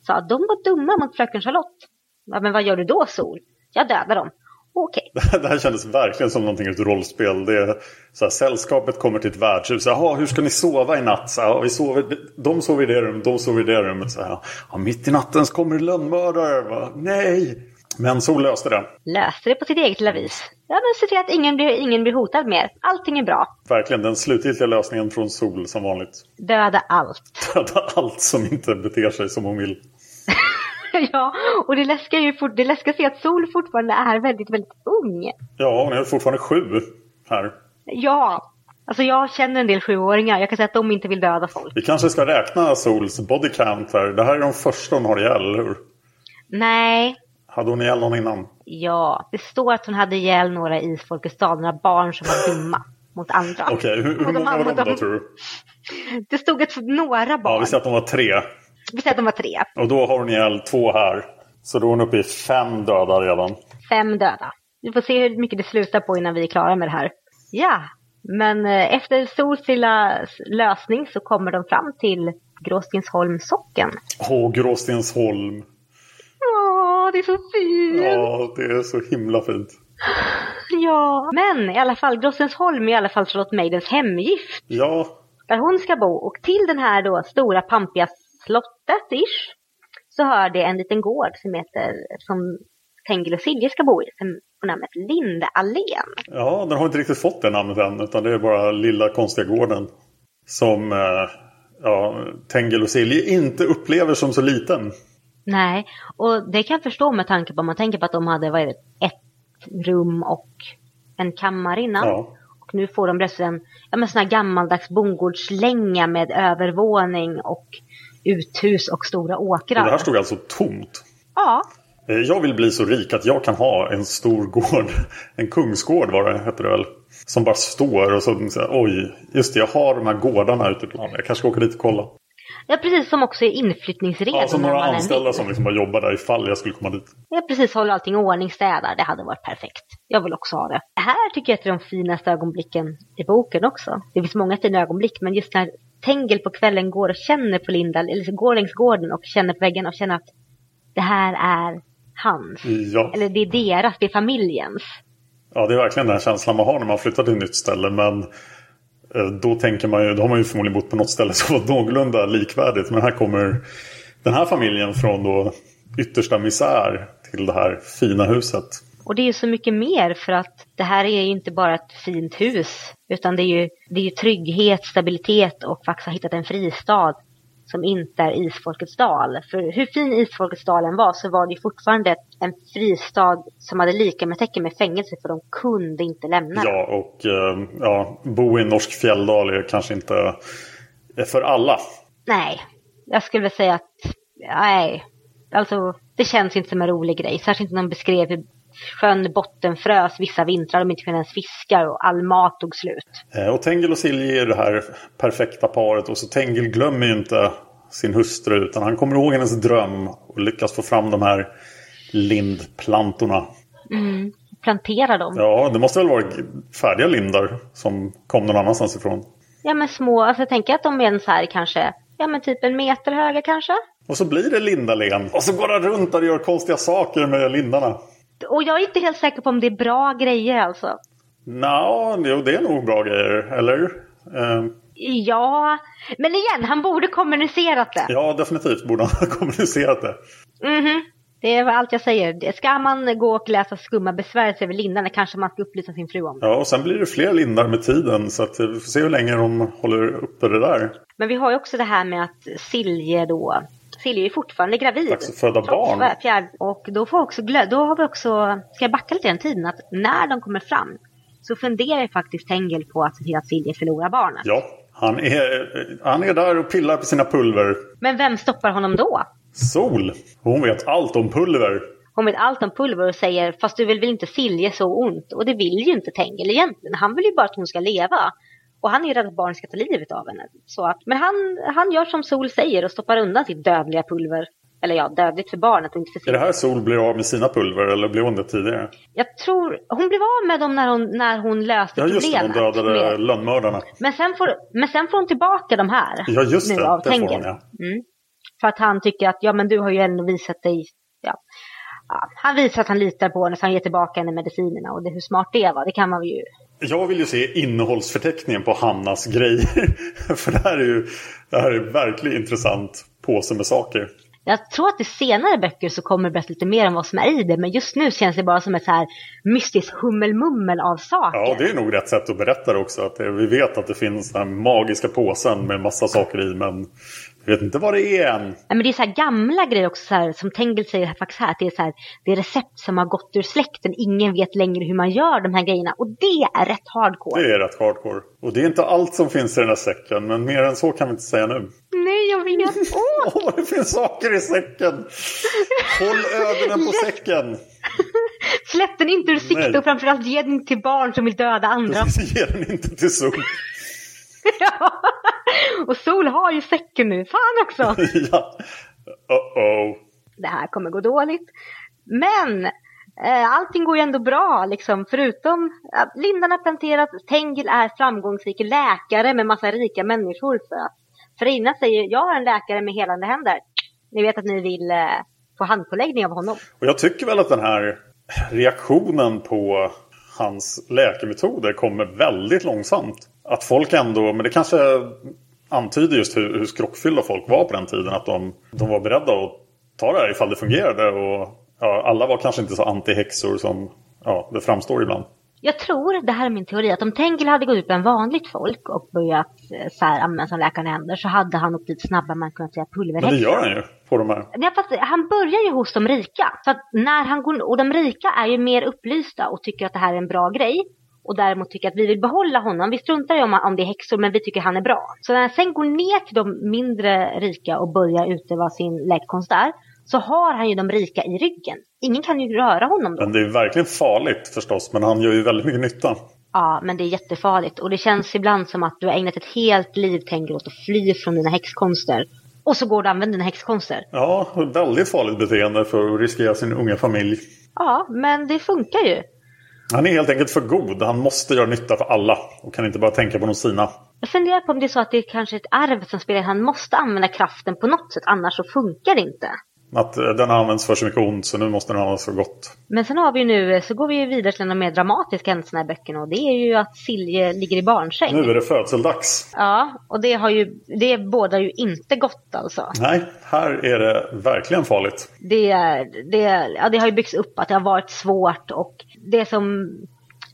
sa att de var dumma mot fröken Charlotte. Ja, men vad gör du då Sol? Jag dödar dem. Okej. Okay. *laughs* Det här kändes verkligen som någonting ur rollspel. Det är så här, sällskapet kommer till ett värdshus. Jaha, hur ska ni sova i natt? Så här, vi sover, de sover i det rummet, de sover i det rummet. Så här, ja, mitt i natten så kommer det lönnmördare. Nej! Men Sol löste det. Löste det på sitt eget lilla vis. Ja, men se till att ingen blir, ingen blir hotad mer. Allting är bra. Verkligen den slutgiltiga lösningen från Sol som vanligt. Döda allt. *laughs* Döda allt som inte beter sig som hon vill. *laughs* ja, och det läskar ju fort, det läskar sig att Sol fortfarande är väldigt, väldigt ung. Ja, hon är fortfarande sju här. Ja, alltså jag känner en del sjuåringar. Jag kan säga att de inte vill döda folk. Vi kanske ska räkna Sols body count här. Det här är de första hon har ihjäl, eller hur? Nej. Hade hon ihjäl någon innan? Ja, det står att hon hade ihjäl några i Folkets stad, några barn som var dumma mot andra. Okej, okay, hur, hur många var de då tror du? Det stod att några barn. Ja, vi säger att de var tre. Vi säger att de var tre. Och då har hon ihjäl två här. Så då är hon uppe i fem döda redan. Fem döda. Vi får se hur mycket det slutar på innan vi är klara med det här. Ja, men eh, efter Sols lilla lösning så kommer de fram till Gråstensholms socken. Åh, Gråstensholm. Åh, det är så fint! Ja, det är så himla fint. Ja, men i alla fall, Gråstensholm är i alla fall Charlotte Maidens hemgift. Ja. Där hon ska bo. Och till den här då stora pampiga slottet, ish, så hör det en liten gård som heter, som Tengil och Silje ska bo i, som på namnet Lindeallén. Ja, den har inte riktigt fått det namnet än, utan det är bara lilla konstiga gården. Som eh, ja, Tengil och Silje inte upplever som så liten. Nej, och det kan jag förstå med tanke på om man tänker på att de hade vad är det, ett rum och en kammare innan. Ja. Och nu får de plötsligt en ja, sån här gammaldags bondgårdslänga med övervåning och uthus och stora åkrar. Och det här stod alltså tomt? Ja. Eh, jag vill bli så rik att jag kan ha en stor gård. En kungsgård var det, hette det väl. Som bara står och så, oj, just det, jag har de här gårdarna ute på landet. Jag kanske ska åka dit och kolla. Ja, precis som också är inflyttningsredo. Ja, som några anställda som liksom bara jobbar där ifall jag skulle komma dit. Ja, precis. Håller allting i ordning, städar. Det hade varit perfekt. Jag vill också ha det. Här tycker jag att det är de finaste ögonblicken i boken också. Det finns många fina ögonblick, men just när Tengel på kvällen går och känner på Linda, eller går längs gården och känner på väggen och känner att det här är hans. Ja. Eller det är deras, det är familjens. Ja, det är verkligen den känslan man har när man flyttar till ett nytt ställe. Men Eh, då tänker man ju, då har man ju förmodligen bott på något ställe som var någorlunda likvärdigt. Men här kommer den här familjen från då yttersta misär till det här fina huset. Och det är ju så mycket mer för att det här är ju inte bara ett fint hus. Utan det är ju, det är ju trygghet, stabilitet och faktiskt ha hittat en fristad som inte är Isfolkets dal. För hur fin Isfolkets dalen var så var det fortfarande en fristad som hade lika med tecken med fängelse för de kunde inte lämna Ja, och eh, ja, bo i en norsk fjälldal är kanske inte för alla. Nej, jag skulle väl säga att nej, alltså det känns inte som en rolig grej. Särskilt när de beskrev hur sjön bottenfrös vissa vintrar de inte kunde ens fiska och all mat tog slut. Eh, och Tengil och Silje är det här perfekta paret och så Tengil glömmer ju inte sin hustru utan han kommer ihåg hennes dröm och lyckas få fram de här lindplantorna. Mm. Plantera dem. Ja, det måste väl vara färdiga lindar som kom någon annanstans ifrån. Ja, men små. Alltså jag tänker att de är en så här kanske, ja men typ en meter höga kanske. Och så blir det Lindalen. Och så går han runt där och gör konstiga saker med lindarna. Och jag är inte helt säker på om det är bra grejer alltså. Nå, no, det är nog bra grejer, eller? Uh... Ja, men igen, han borde kommunicerat det. Ja, definitivt borde han *laughs* ha kommunicerat det. Mhm. Mm det är allt jag säger. Ska man gå och läsa skumma besvärjelser över lindarna kanske man ska upplysa sin fru om det. Ja, och sen blir det fler lindar med tiden. Så att vi får se hur länge de håller uppe det där. Men vi har ju också det här med att Silje då Silje är fortfarande gravid. Dags att föda barn. Fjärde, och då, får också då har vi också, ska jag backa lite i den tiden, att när de kommer fram så funderar faktiskt Tengel på att se till att Silje förlorar barnet. Ja, han är, han är där och pillar på sina pulver. Men vem stoppar honom då? Sol. Hon vet allt om pulver. Hon vet allt om pulver och säger fast du vill väl inte Silje så ont? Och det vill ju inte Tengel egentligen. Han vill ju bara att hon ska leva. Och han är rädd att barnet ska ta livet av henne. Så att, men han, han gör som Sol säger och stoppar undan sitt dödliga pulver. Eller ja, dödligt för barnet och inte för Silje. Är det här Sol blir av med sina pulver eller blev hon det tidigare? Jag tror, hon blev av med dem när hon, när hon löste problemet. Ja, just det, hon dödade lönnmördarna. Men sen, får, men sen får hon tillbaka de här. Ja, just nu det. Av det får hon, ja. Mm. För att han tycker att, ja men du har ju ändå visat dig, ja. Han visar att han litar på henne så han ger tillbaka henne medicinerna. Och det, hur smart det var, det kan man ju jag vill ju se innehållsförteckningen på Hannas grejer. *laughs* För det här är ju det här är verkligen intressant påse med saker. Jag tror att i senare böcker så kommer det berätta lite mer om vad som är i det. Men just nu känns det bara som ett så här mystiskt hummelmummel av saker. Ja, det är nog rätt sätt att berätta det också. Att vi vet att det finns den här magiska påsen med massa saker i. Men vi vet inte vad det är än. Ja, men det är så här gamla grejer också. Så här, som Tengel säger faktiskt här. Att det är, så här, det är recept som har gått ur släkten. Ingen vet längre hur man gör de här grejerna. Och det är rätt hardcore. Det är rätt hardcore. Och det är inte allt som finns i den här säcken. Men mer än så kan vi inte säga nu. Nej, jag vet. Åh! *laughs* Åh, det finns saker i säcken! Håll ögonen på säcken! Släpp den inte ur sikte Nej. och framförallt ge den till barn som vill döda andra. Precis, ge den inte till sol. *laughs* Ja. Och Sol har ju säcken nu. Fan också! *laughs* ja. Uh-oh. Det här kommer gå dåligt. Men eh, allting går ju ändå bra liksom. Förutom att lindan har planterat. Tengil är framgångsrik läkare med massa rika människor. För att Frina säger jag har en läkare med helande händer. Ni vet att ni vill eh, få handpåläggning av honom. Och jag tycker väl att den här reaktionen på hans läkemetoder kommer väldigt långsamt. Att folk ändå, men det kanske antyder just hur, hur skrockfyllda folk var på den tiden. Att de, de var beredda att ta det här ifall det fungerade. Och ja, alla var kanske inte så anti-häxor som ja, det framstår ibland. Jag tror, det här är min teori, att om Tengil hade gått ut bland vanligt folk och börjat eh, så här, använda som läkaren händer så hade han åkt dit snabbare man kunnat säga Men det gör han ju på de här. Ja, fast han börjar ju hos de rika. Så att när han går, och de rika är ju mer upplysta och tycker att det här är en bra grej. Och däremot tycker att vi vill behålla honom. Vi struntar i om, om det är häxor men vi tycker han är bra. Så när han sen går ner till de mindre rika och börjar utöva sin läkekonst där. Så har han ju de rika i ryggen. Ingen kan ju röra honom då. Men det är verkligen farligt förstås. Men han gör ju väldigt mycket nytta. Ja, men det är jättefarligt. Och det känns ibland som att du har ägnat ett helt liv tänker åt att fly från dina häxkonster. Och så går du och använder dina häxkonster. Ja, väldigt farligt beteende för att riskera sin unga familj. Ja, men det funkar ju. Han är helt enkelt för god. Han måste göra nytta för alla. Och kan inte bara tänka på de sina. Jag funderar på om det är så att det är kanske ett arv som spelar. Han måste använda kraften på något sätt, annars så funkar det inte. Att eh, den används för så mycket ont så nu måste den användas för gott. Men sen har vi nu, så går vi ju vidare till de mer dramatiska händelserna i böckerna. Och det är ju att Silje ligger i barnsäng. Nu är det födseldags. Ja, och det har ju, det bådar ju inte gott alltså. Nej, här är det verkligen farligt. Det, det, ja, det har ju byggts upp att det har varit svårt och det som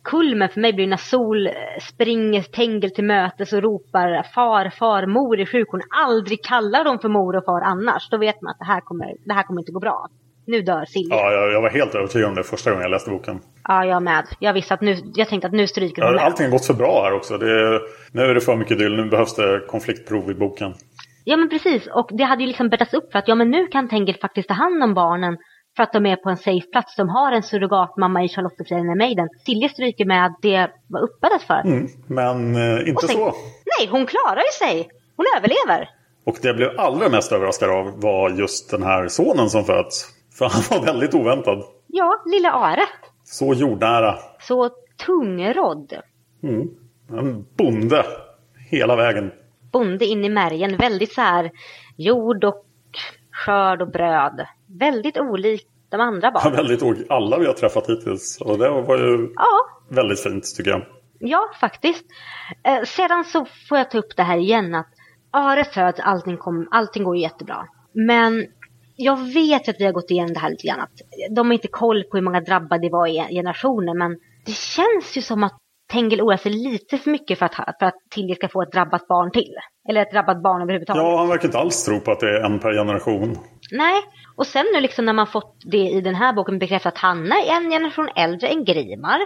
kulmen för mig blir när Sol springer Tengel till mötes och ropar far, far, mor i sjukvården. Aldrig kallar dem för mor och far annars. Då vet man att det här kommer, det här kommer inte gå bra. Nu dör Silje. Ja, jag, jag var helt övertygad om det första gången jag läste boken. Ja, jag med. Jag visste att nu, jag tänkte att nu stryker hon Ja, med. allting har gått för bra här också. Det nu är det för mycket dyll. Nu behövs det konfliktprov i boken. Ja men precis, och det hade ju liksom bäddats upp för att ja men nu kan Tengel faktiskt ta hand om barnen för att de är på en safe plats. De har en surrogatmamma i Charlotte och Friden Maiden. Silje stryker med att det var uppbäddat för. Mm, men eh, inte sen- så. Nej, hon klarar ju sig. Hon överlever. Och det jag blev allra mest överraskad av var just den här sonen som föds. För han var väldigt oväntad. Ja, lilla Are. Så jordnära. Så tungrodd. Mm. En bonde. Hela vägen. Bonde in i märgen. Väldigt så här jord och skörd och bröd. Väldigt olikt de andra Ja, barnen. väldigt o- alla vi har träffat hittills. Och det var ju Ja, väldigt fint tycker jag. Ja, faktiskt. Eh, sedan så får jag ta upp det här igen att Are föds, allting, kom, allting går jättebra. Men jag vet att vi har gått igenom det här lite grann. Att de har inte koll på hur många drabbade det var i generationen. Men det känns ju som att Tengil oroar sig lite för mycket för att, för att Tilje ska få ett drabbat barn till. Eller ett drabbat barn överhuvudtaget. Ja, han verkar inte alls tro på att det är en per generation. Nej, och sen nu liksom när man fått det i den här boken bekräftat att Hanna är en generation äldre än Grimar.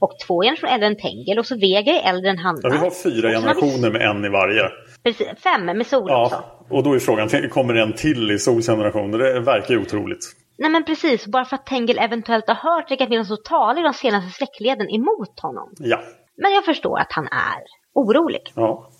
Och två generationer äldre än Tengil. Och så Vega är äldre än Hanna. Ja, vi har fyra generationer med en i varje. Precis, fem med sol också. Ja, och då är frågan, kommer det en till i Sols generation? Det verkar ju otroligt. Nej men precis, bara för att Tengil eventuellt har hört kan finnas så talar de senaste släktleden emot honom. Ja. Men jag förstår att han är orolig. ja.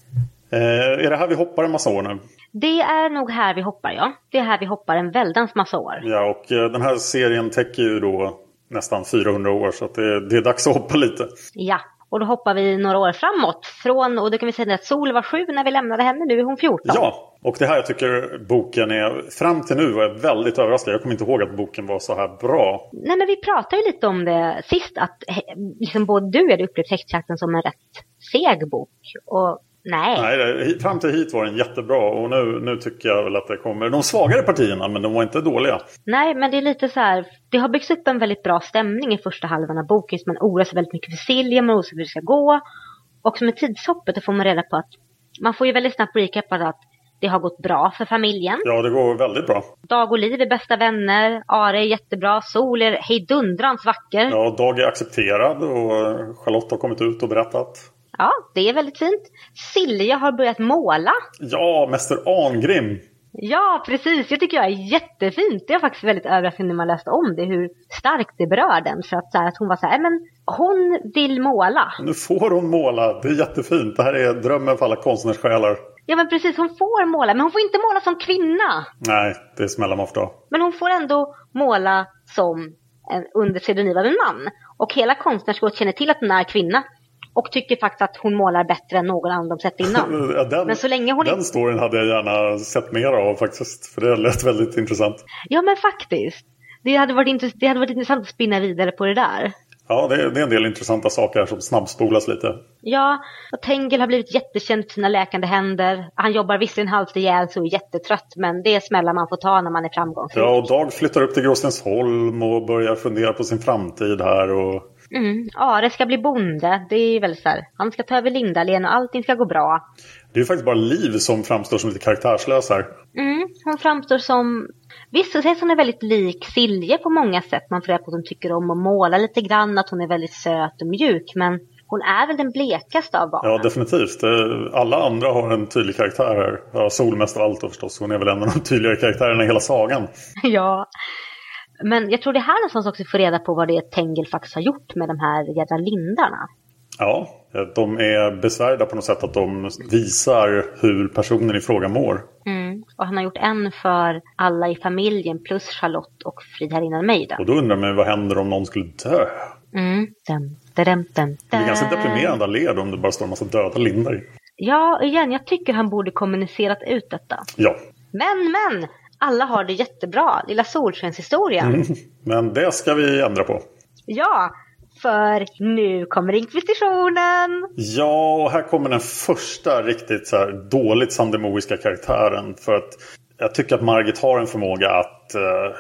Eh, är det här vi hoppar en massa år nu? Det är nog här vi hoppar ja. Det är här vi hoppar en väldans massa år. Ja, och eh, den här serien täcker ju då nästan 400 år så att det, det är dags att hoppa lite. Ja, och då hoppar vi några år framåt. Från, och då kan vi säga att Sol var sju när vi lämnade henne, nu är hon 14. Ja, och det här jag tycker boken är... Fram till nu var jag väldigt överraskad. Jag kommer inte ihåg att boken var så här bra. Nej men vi pratade ju lite om det sist att eh, liksom både du och jag hade upplevt Häxjakten som en rätt seg bok. Och Nej. Nej, fram till hit var den jättebra och nu, nu tycker jag väl att det kommer de svagare partierna men de var inte dåliga. Nej, men det är lite så här, det har byggts upp en väldigt bra stämning i första halvan av boken. Så man oroar sig väldigt mycket för Silja, man oroar sig för hur det ska gå. Och som med tidshoppet då får man reda på att man får ju väldigt snabbt recap att det har gått bra för familjen. Ja, det går väldigt bra. Dag och Liv är bästa vänner. Are är jättebra. Sol är hejdundrans vacker. Ja, Dag är accepterad och Charlotte har kommit ut och berättat. Ja, det är väldigt fint. Silja har börjat måla. Ja, Mäster Angrim. Ja, precis. Jag tycker jag är jättefint. Det är faktiskt väldigt överraskande när man läste om det, hur starkt det berör den. För att, så här, att hon var så här, men hon vill måla. Nu får hon måla. Det är jättefint. Det här är drömmen för alla konstnärssjälar. Ja, men precis. Hon får måla, men hon får inte måla som kvinna. Nej, det smällar man ofta. Men hon får ändå måla som en, under pseudonym av en man. Och hela konstnärsrådet känner till att hon är kvinna. Och tycker faktiskt att hon målar bättre än någon annan de sett innan. *laughs* ja, den, men så länge hon den storyn hade jag gärna sett mer av faktiskt. För det lät väldigt intressant. Ja men faktiskt. Det hade varit, intress det hade varit intressant att spinna vidare på det där. Ja, det är, det är en del intressanta saker här som snabbspolas lite. Ja, och Tengel har blivit jättekänd för sina läkande händer. Han jobbar visserligen halvt ihjäl så är jättetrött, men det är smällar man får ta när man är framgångsrik. Ja, och Dag flyttar upp till Gråstensholm och börjar fundera på sin framtid här. Och... Mm. Are ska bli bonde, det är väl så här. Han ska ta över Lindalen och allting ska gå bra. Det är faktiskt bara Liv som framstår som lite karaktärslös här. Mm, hon framstår som Visst så sägs hon är väldigt lik Silje på många sätt. Man får reda på att hon tycker om att måla lite grann, att hon är väldigt söt och mjuk. Men hon är väl den blekaste av barnen. Ja, definitivt. Alla andra har en tydlig karaktär här. Ja, Sol mest av allt då förstås. Hon är väl en av de tydligare karaktärerna i hela sagan. *laughs* ja. Men jag tror det är här någonstans också får reda på vad det är Tengel faktiskt har gjort med de här jädra lindarna. Ja, de är besvärjda på något sätt att de visar hur personen i fråga mår. Mm. Och han har gjort en för alla i familjen plus Charlotte och friherrinnan Mejda. Och då undrar man vad händer om någon skulle dö? Mm. Dum, dum, dum. Det är ganska deprimerande led om det bara står en massa döda lindar i. Ja, igen, jag tycker han borde kommunicerat ut detta. Ja. Men, men! Alla har det jättebra. Lilla Solskenshistorien. Mm. Men det ska vi ändra på. Ja, för nu kommer inkvisitionen! Ja, och här kommer den första riktigt så här dåligt sandemoiska karaktären. För att jag tycker att Margit har en förmåga att uh,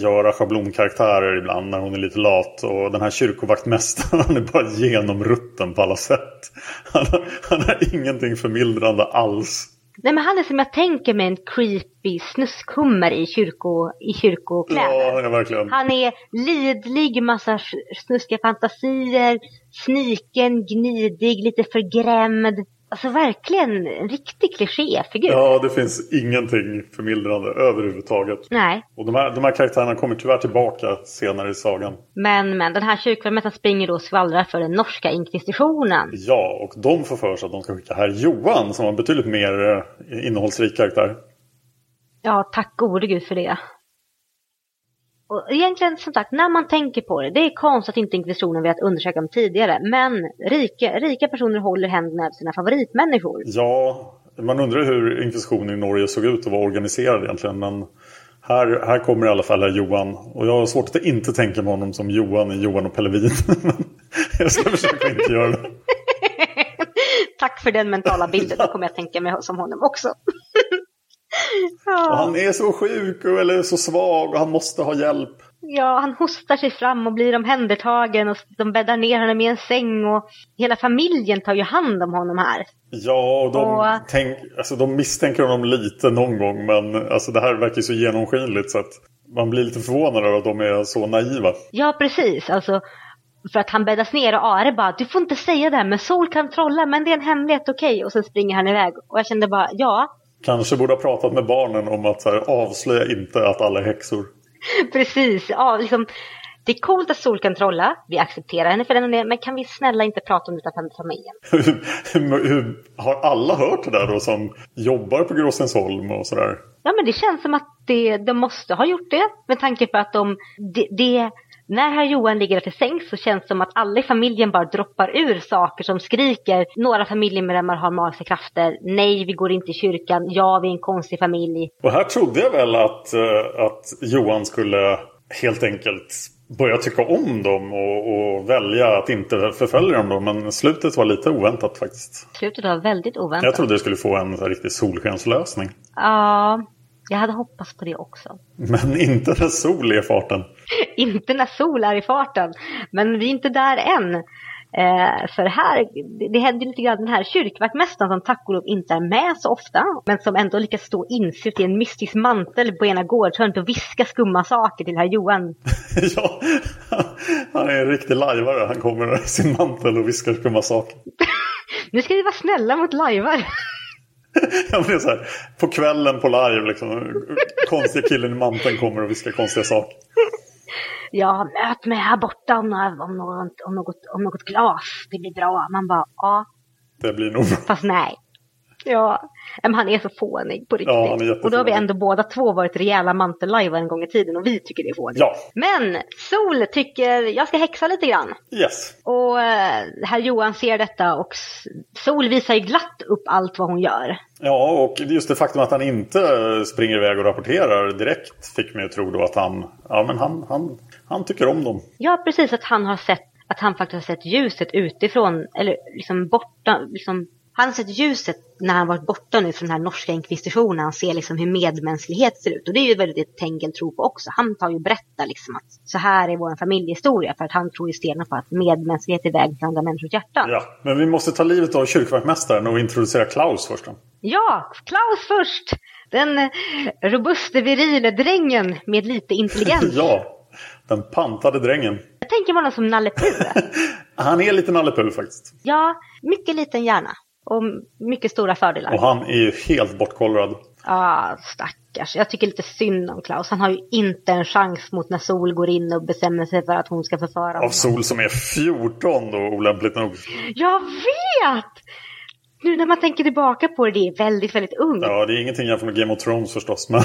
göra schablonkaraktärer ibland när hon är lite lat. Och den här kyrkovaktmästaren *laughs* är bara genomrutten på alla sätt. Han har, han har ingenting förmildrande alls. Nej men han är som jag tänker mig en creepy snuskhummer i, kyrko, i kyrkokläder. Ja, verkligen. Han är lidlig, massa snuskiga fantasier, sniken, gnidig, lite förgrämd. Alltså verkligen en riktig klichéfigur. Ja, det finns ingenting förmildrande överhuvudtaget. Nej. Och de här, de här karaktärerna kommer tyvärr tillbaka senare i sagan. Men, men den här kyrkomästaren springer då och skvallrar för den norska inkvisitionen. Ja, och de får för sig att de ska skicka här Johan som har betydligt mer eh, innehållsrik karaktär. Ja, tack gode gud för det. Och egentligen som sagt, när man tänker på det, det är konstigt att inte inkvisitionen velat undersöka dem tidigare. Men rika, rika personer håller händerna över sina favoritmänniskor. Ja, man undrar hur inkvisitionen i Norge såg ut och var organiserad egentligen. Men här, här kommer i alla fall Johan. Och jag har svårt att inte tänka mig honom som Johan i Johan och Pellevin. *laughs* jag ska försöka inte göra det. *laughs* Tack för den mentala bilden, då kommer jag tänka mig som honom också. *laughs* Och han är så sjuk eller så svag och han måste ha hjälp. Ja, han hostar sig fram och blir omhändertagen och de bäddar ner honom i en säng och hela familjen tar ju hand om honom här. Ja, och de, och... Tänk, alltså, de misstänker honom lite någon gång men alltså, det här verkar så genomskinligt så att man blir lite förvånad över att de är så naiva. Ja, precis. Alltså, för att han bäddas ner och Are bara, du får inte säga det här men Sol kan trolla men det är en hemlighet, okej. Okay. Och sen springer han iväg och jag kände bara, ja, Kanske borde ha pratat med barnen om att så här, avslöja inte att alla är häxor. *laughs* Precis, ja, liksom, det är coolt att Sol kan trolla, vi accepterar henne för den och det, men kan vi snälla inte prata om det utanför familjen? *laughs* har alla hört det där då som jobbar på Gråstensholm och sådär? Ja men det känns som att det, de måste ha gjort det med tanke på att de, det, det när herr Johan ligger till sängs så känns det som att alla i familjen bara droppar ur saker som skriker. Några familjemedlemmar har magiska krafter. Nej, vi går inte i kyrkan. Ja, vi är en konstig familj. Och här trodde jag väl att, uh, att Johan skulle helt enkelt börja tycka om dem och, och, välja att inte förfölja dem. Då. Men slutet var lite oväntat faktiskt. Slutet var väldigt oväntat. Jag trodde det skulle få en riktig solskenslösning. Ja, jag hade hoppats på det också. Men inte när sol är i farten. *laughs* inte när sol är i farten. Men vi är inte där än. Eh, för här, det, det händer lite grann den här kyrkvaktmästaren som tack och lov inte är med så ofta. Men som ändå lyckas stå insytt i en mystisk mantel på ena gårdshörnet och viska skumma saker till herr Johan. *laughs* ja, *laughs* han är en riktig lajvare. Han kommer i sin mantel och viskar skumma saker. nu ska vi vara snälla mot lajvar. Ja, men det är så här, på kvällen på live liksom. Konstiga killen i manteln kommer och viskar konstiga saker ja, möt mig här borta om något, om, något, om, något, om något glas, det blir bra. Man bara, ja. Det blir nog bra. Fast nej. Ja, men han är så fånig på riktigt. Ja, och då har vi ändå båda två varit rejäla mantellajvar en gång i tiden och vi tycker det är fånigt. Ja. Men Sol tycker jag ska häxa lite grann. Yes. Och äh, herr Johan ser detta och Sol visar ju glatt upp allt vad hon gör. Ja, och just det faktum att han inte springer iväg och rapporterar direkt fick mig att tro då att han, ja men han, han, han tycker om dem. Ja, precis att han har sett att han faktiskt har sett ljuset utifrån, eller liksom borta, liksom han har sett ljuset när han varit borta nu från den här norska inkvisitionen. Han ser liksom hur medmänsklighet ser ut. Och det är ju väldigt Tengel tror på också. Han tar ju och berättar liksom att så här är vår familjehistoria. För att han tror ju stenhårt på att medmänsklighet är vägen till andra människors hjärtan. Ja, men vi måste ta livet av kyrkvaktmästaren och introducera Klaus först. Då. Ja, Klaus först! Den robuste, virile drängen med lite intelligens. *laughs* ja, den pantade drängen. Jag tänker honom som Nalle Puh. *laughs* Han är lite Nalle Puh faktiskt. Ja, mycket liten hjärna. Och mycket stora fördelar. Och han är ju helt bortkollrad. Ja, ah, stackars. Jag tycker lite synd om Klaus. Han har ju inte en chans mot när Sol går in och bestämmer sig för att hon ska förföra honom. Av Sol som är 14 då, olämpligt nog. Jag vet! Nu när man tänker tillbaka på det, det är väldigt, väldigt ung. Ja, det är ingenting jämfört med Game of Thrones förstås. Men...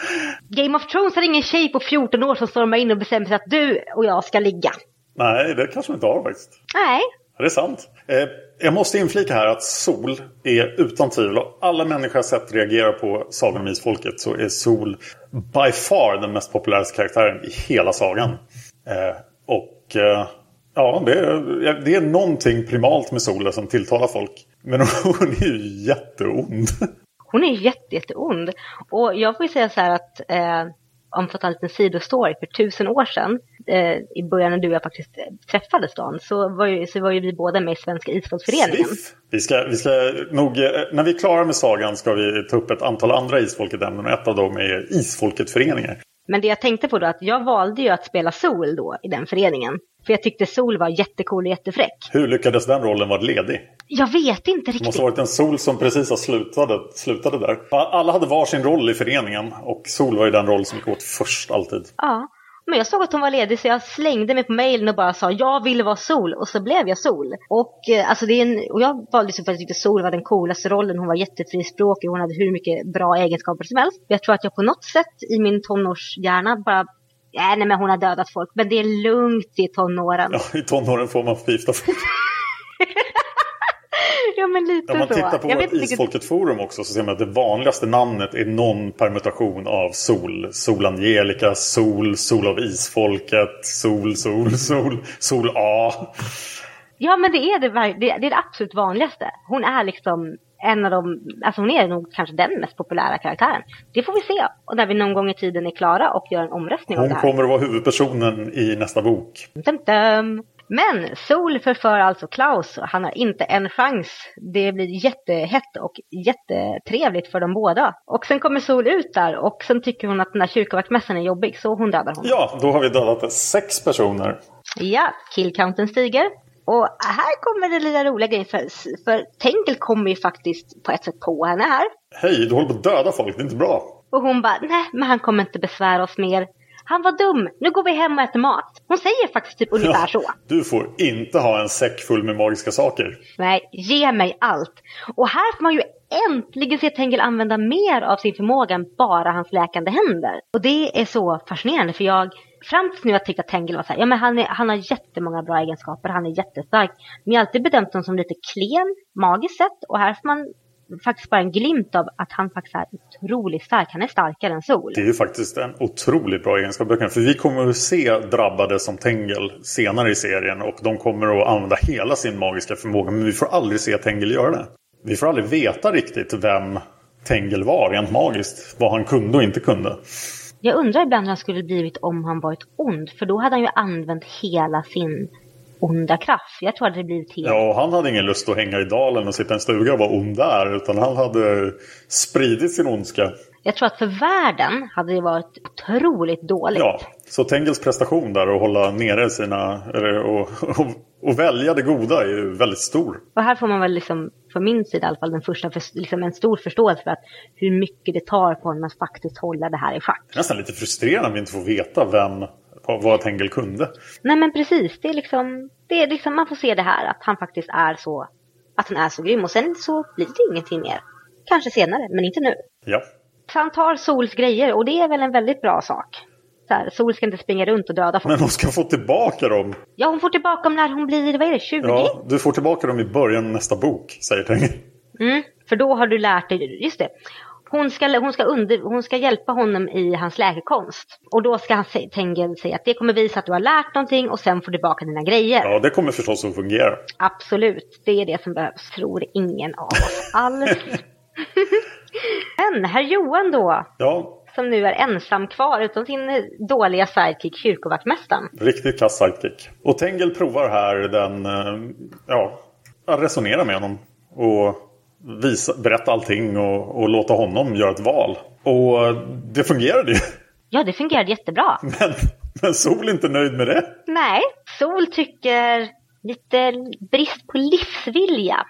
*laughs* Game of Thrones har ingen tjej på 14 år som stormar in och bestämmer sig att du och jag ska ligga. Nej, det kanske man inte har faktiskt. Nej. Det är sant. Eh, jag måste inflika här att Sol är utan tvivel, och alla människor har sett reagera på Sagan om Isfolket så är Sol by far den mest populära karaktären i hela sagan. Eh, och eh, ja, det är, det är någonting primalt med Sol som tilltalar folk. Men *laughs* hon är ju jätteond. Hon är jätte, jätteond. Och jag får ju säga så här att eh, om jag får ta en liten sidostory, för tusen år sedan, eh, i början när du och jag faktiskt träffades Dan, så var ju, så var ju vi båda med i Svenska isfolksföreningen. Vi ska, vi ska nog, eh, när vi är klara med sagan ska vi ta upp ett antal andra isfolket-ämnen och ett av dem är Isfolket-föreningar. Men det jag tänkte på då att jag valde ju att spela Sol då i den föreningen. För jag tyckte Sol var jättecool och jättefräck. Hur lyckades den rollen vara ledig? Jag vet inte riktigt. Det måste ha varit en Sol som precis har slutade, slutade där. Alla hade var sin roll i föreningen och Sol var ju den roll som gick åt först alltid. Ja, men jag såg att hon var ledig så jag slängde mig på mejlen och bara sa jag vill vara Sol och så blev jag Sol. Och, eh, alltså, det är en, och jag valde så för att jag tyckte Sol var den coolaste rollen. Hon var jättefrispråkig, hon hade hur mycket bra egenskaper som helst. Jag tror att jag på något sätt i min tonårshjärna bara Ja, nej, men hon har dödat folk, men det är lugnt i tonåren. Ja, i tonåren får man förgifta folk. *laughs* *laughs* ja, men lite så. Om man tittar på vårt Isfolket forum också så ser man att det vanligaste namnet är någon permutation av Sol. Sol Angelica, Sol, Sol av Isfolket, Sol, Sol, Sol, Sol A. Ja, men det är det, det, är det absolut vanligaste. Hon är liksom en av de, alltså hon är nog kanske den mest populära karaktären. Det får vi se och när vi någon gång i tiden är klara och gör en omröstning hon om det här. Hon kommer att vara huvudpersonen i nästa bok. Dum, dum. Men Sol förför alltså Klaus. Han har inte en chans. Det blir jättehett och jättetrevligt för dem båda. Och sen kommer Sol ut där och sen tycker hon att den där kyrkovaktmästaren är jobbig så hon dödar honom. Ja, då har vi dödat sex personer. Ja, killcounten stiger. Och här kommer det lilla roliga grejen för, för Tengel kommer ju faktiskt på ett sätt på henne här. Hej, du håller på att döda folk, det är inte bra. Och hon bara, nej men han kommer inte besvära oss mer. Han var dum, nu går vi hem och äter mat. Hon säger faktiskt typ ungefär ja, så. Du får inte ha en säck full med magiska saker. Nej, ge mig allt. Och här får man ju äntligen se Tengel använda mer av sin förmåga än bara hans läkande händer. Och det är så fascinerande för jag fram tills nu har jag tyckt att Tengel var så här, ja men han, är, han har jättemånga bra egenskaper, han är jättestark. Men jag har alltid bedömt honom som lite klen, magiskt sett. Och här får man faktiskt bara en glimt av att han faktiskt är otroligt stark. Han är starkare än Sol. Det är ju faktiskt en otroligt bra egenskap. För vi kommer att se drabbade som Tengel senare i serien. Och de kommer att använda hela sin magiska förmåga. Men vi får aldrig se Tengel göra det. Vi får aldrig veta riktigt vem Tengel var rent magiskt. Vad han kunde och inte kunde. Jag undrar ibland hur han skulle blivit om han varit ond. För då hade han ju använt hela sin onda kraft. Jag tror att det blivit helt... Ja, och han hade ingen lust att hänga i dalen och sitta i en stuga och vara ond där. Utan han hade spridit sin ondska. Jag tror att för världen hade det varit otroligt dåligt. Ja, så Tengels prestation där att hålla nere sina... Och, och, och välja det goda är ju väldigt stor. Och här får man väl liksom, från min sida i alla fall, den första, liksom en stor förståelse för att hur mycket det tar på honom att faktiskt hålla det här i schack. Det är nästan lite frustrerande att vi inte får veta vem vad Tengel kunde. Nej men precis, det är liksom, det är liksom, man får se det här att han faktiskt är så, att han är så grym och sen så blir det ingenting mer. Kanske senare, men inte nu. Ja. Så han tar Sols grejer och det är väl en väldigt bra sak. Så här, Sol ska inte springa runt och döda folk. Men hon ska få tillbaka dem. Ja, hon får tillbaka dem när hon blir, vad är det, 20? Ja, du får tillbaka dem i början av nästa bok, säger Tengel. Mm, för då har du lärt dig, just det. Hon ska, hon, ska under, hon ska hjälpa honom i hans läkekonst. Och då ska han Tengel säga att det kommer visa att du har lärt någonting och sen får du tillbaka dina grejer. Ja, det kommer förstås att fungera. Absolut, det är det som behövs, tror ingen av oss alls. *laughs* Men herr Johan då? Ja. Som nu är ensam kvar utan sin dåliga sidekick kyrkovaktmästaren. Riktigt kass sidekick. Och Tengel provar här den, eh, ja, att resonera med honom. Och visa, berätta allting och, och låta honom göra ett val. Och det fungerade ju. Ja, det fungerade jättebra. *laughs* Men, men Sol är inte nöjd med det. Nej, Sol tycker lite brist på livsvilja.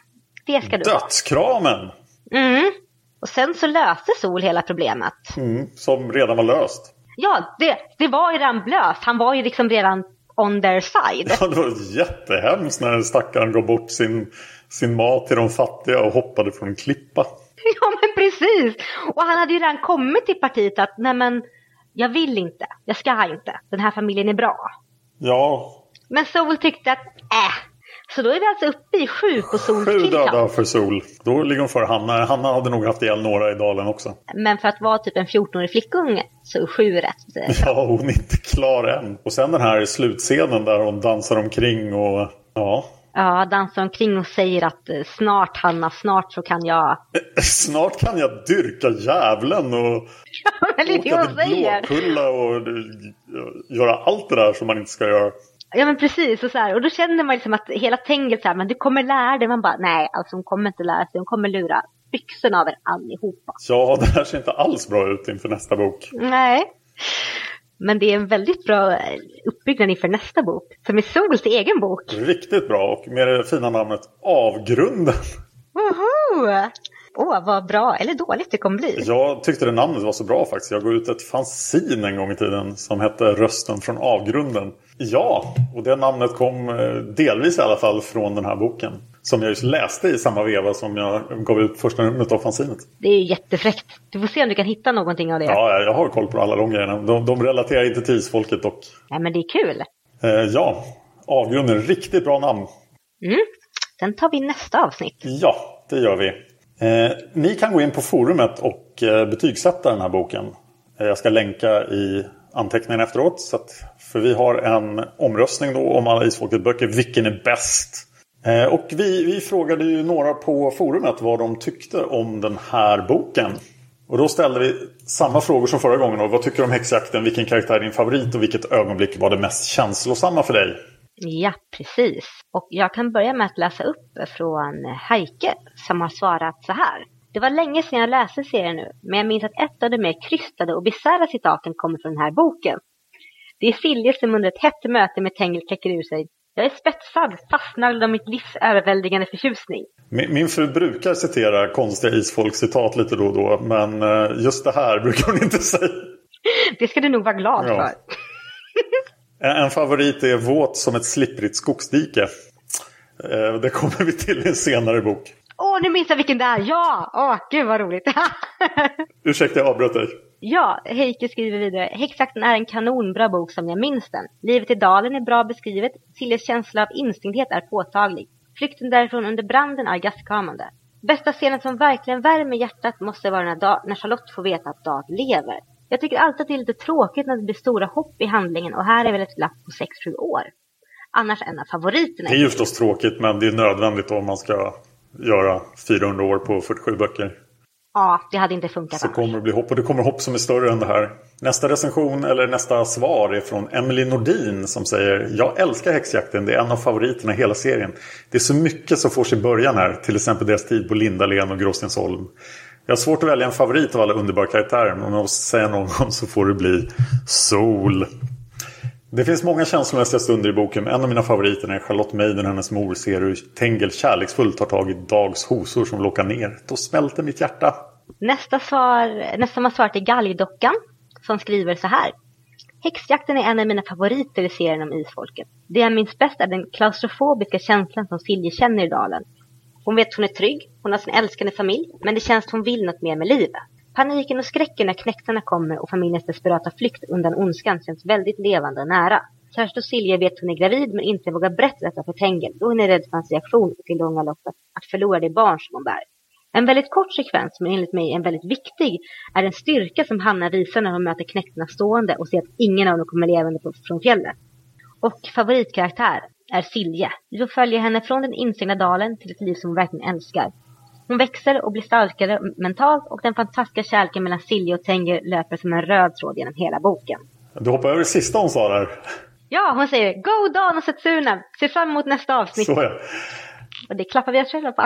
Det ska du Dödskramen! Mm. Och sen så löste Sol hela problemet. Mm, som redan var löst. Ja, det, det var ju redan löst. Han var ju liksom redan on their side. Ja, det var jättehemskt när stackaren gav bort sin, sin mat till de fattiga och hoppade från en klippa. *laughs* Ja, men precis. Och han hade ju redan kommit till partiet att nej men, jag vill inte, jag ska inte, den här familjen är bra. Ja. Men Sol tyckte att, äh. Så då är vi alltså uppe i sju på Sols Sju döda för Sol. Då ligger hon före Hanna. Hanna hade nog haft ihjäl några i dalen också. Men för att vara typ en 14-årig flickunge så är sju rätt. *laughs* Ja, hon är inte klar än. Och sen den här slutscenen där hon dansar omkring och ja. Ja, dansar omkring och säger att eh, snart Hanna, snart så kan jag... *laughs* Snart kan jag dyrka djävulen och Ja, men det är åka till. Blåkulla och eh, göra allt det där som man inte ska göra. Ja men precis, och, så här, och då känner man liksom att hela tänget så här, men du kommer lära dig. Man bara, nej alltså hon kommer inte lära sig, hon kommer lura byxorna av er allihopa. Ja, det här ser inte alls bra ut inför nästa bok. Nej. Men det är en väldigt bra eh, uppbyggnad inför nästa bok, som är Sols egen bok. Riktigt bra och med det fina namnet Avgrunden. Woho! Åh, vad bra eller dåligt det kommer bli. Jag tyckte det namnet var så bra faktiskt. Jag gav ut ett fanzin en gång i tiden som hette Rösten från avgrunden. Ja, och det namnet kom eh, delvis i alla fall från den här boken. Som jag just läste i samma veva som jag gav ut första numret av fanzinet. Det är ju jättefräckt. Du får se om du kan hitta någonting av det. Ja, jag har koll på alla de grejerna. De, de relaterar inte till isfolket dock. Nej, men det är kul. Eh, ja, Avgrunden. Riktigt bra namn. Mm. Sen tar vi nästa avsnitt. Ja, det gör vi. Eh, ni kan gå in på forumet och eh, betygsätta den här boken. Eh, jag ska länka i anteckningen efteråt. Så att, för vi har en omröstning då om alla Isfolket-böcker. Vilken är bäst? Eh, och vi, vi frågade ju några på forumet vad de tyckte om den här boken. Och då ställde vi samma frågor som förra gången. Och vad tycker du om häxjakten? Vilken karaktär är din favorit? Och vilket ögonblick var det mest känslosamma för dig? Ja, precis. Och jag kan börja med att läsa upp från Heike som har svarat så här. Det var länge sedan jag läste serien nu, men jag minns att ett av de mer krystade och bisarra citaten kommer från den här boken. Det är Silje som under ett hett möte med Tengil kläcker ur sig. Jag är spetsad, fastnaglad av mitt livs överväldigande förtjusning. Min, min fru brukar citera konstiga isfolkscitat lite då och då. Men eh, just det här *laughs* brukar hon inte säga. *laughs* Det ska du nog vara glad Ja. för. En, favorit är våt som ett slipprigt skogsdike. Eh, det kommer vi till i en senare bok. Åh, nu minns jag vilken det är! Ja! Åh, gud vad roligt! *laughs* Ursäkta, jag avbröt dig. Ja, Heike skriver vidare. Häxjakten är en kanonbra bok som jag minns den. Livet i dalen är bra beskrivet. Silles känsla av instinkthet är påtaglig. Flykten därifrån under branden är gastkramande. Bästa scenen som verkligen värmer hjärtat måste vara när, när Charlotte får veta att Dag lever. Jag tycker alltid att det är lite tråkigt när det blir stora hopp i handlingen och här är väl ett glapp på 6-7 år. Annars en av favoriterna. Det är ju förstås tråkigt men det är nödvändigt om man ska göra 400 år på 47 böcker. Ja, det hade inte funkat Så kommer det bli hopp och det kommer hopp som är större än det här. Nästa recension eller nästa svar är från Emily Nordin som säger Jag älskar häxjakten, det är en av favoriterna i hela serien. Det är så mycket som får sig början här, till exempel deras tid på Lindalen och Gråstensholm. Jag har svårt att välja en favorit av alla underbara karaktärer men om jag måste säga någon *laughs* så får det bli Sol. Det finns många känslomässiga stunder i boken men en av mina favoriter är Charlotte Maiden och hennes mor ser hur Tengel kärleksfullt tar tag i Dags hosor som lockar ner. Då smälter mitt hjärta. Nästa svar, nästa har svarat är Galgdockan som skriver så här. Häxjakten är en av mina favoriter i serien om isfolket. Det jag minns bäst är den klaustrofobiska känslan som Silje känner i dalen. Hon vet att hon är trygg, hon har sin älskande familj, men det känns att hon vill något mer med livet. Paniken och skräcken när knektarna kommer och familjens desperata flykt undan ondskan känns väldigt levande och nära. Kerstin och Silje vet att hon är gravid men inte vågar berätta detta för Tengel då hon är rädd för hans reaktion och i långa loppet att förlora det barn som hon bär. En väldigt kort sekvens, men enligt mig en väldigt viktig, är den styrka som Hanna visar när hon möter knektarna stående och ser att ingen av dem kommer levande från fjället. Och favoritkaraktär är Silje. Vi får följa henne från den instängda dalen till ett liv som hon verkligen älskar. Hon växer och blir starkare mentalt och den fantastiska kärleken mellan Silje och Tenger löper som en röd tråd genom hela boken. Du hoppar över det sista hon sa där. Ja, hon säger Go Dan och Setsuna! Se fram emot nästa avsnitt. Så ja. Och det klappar vi oss själva på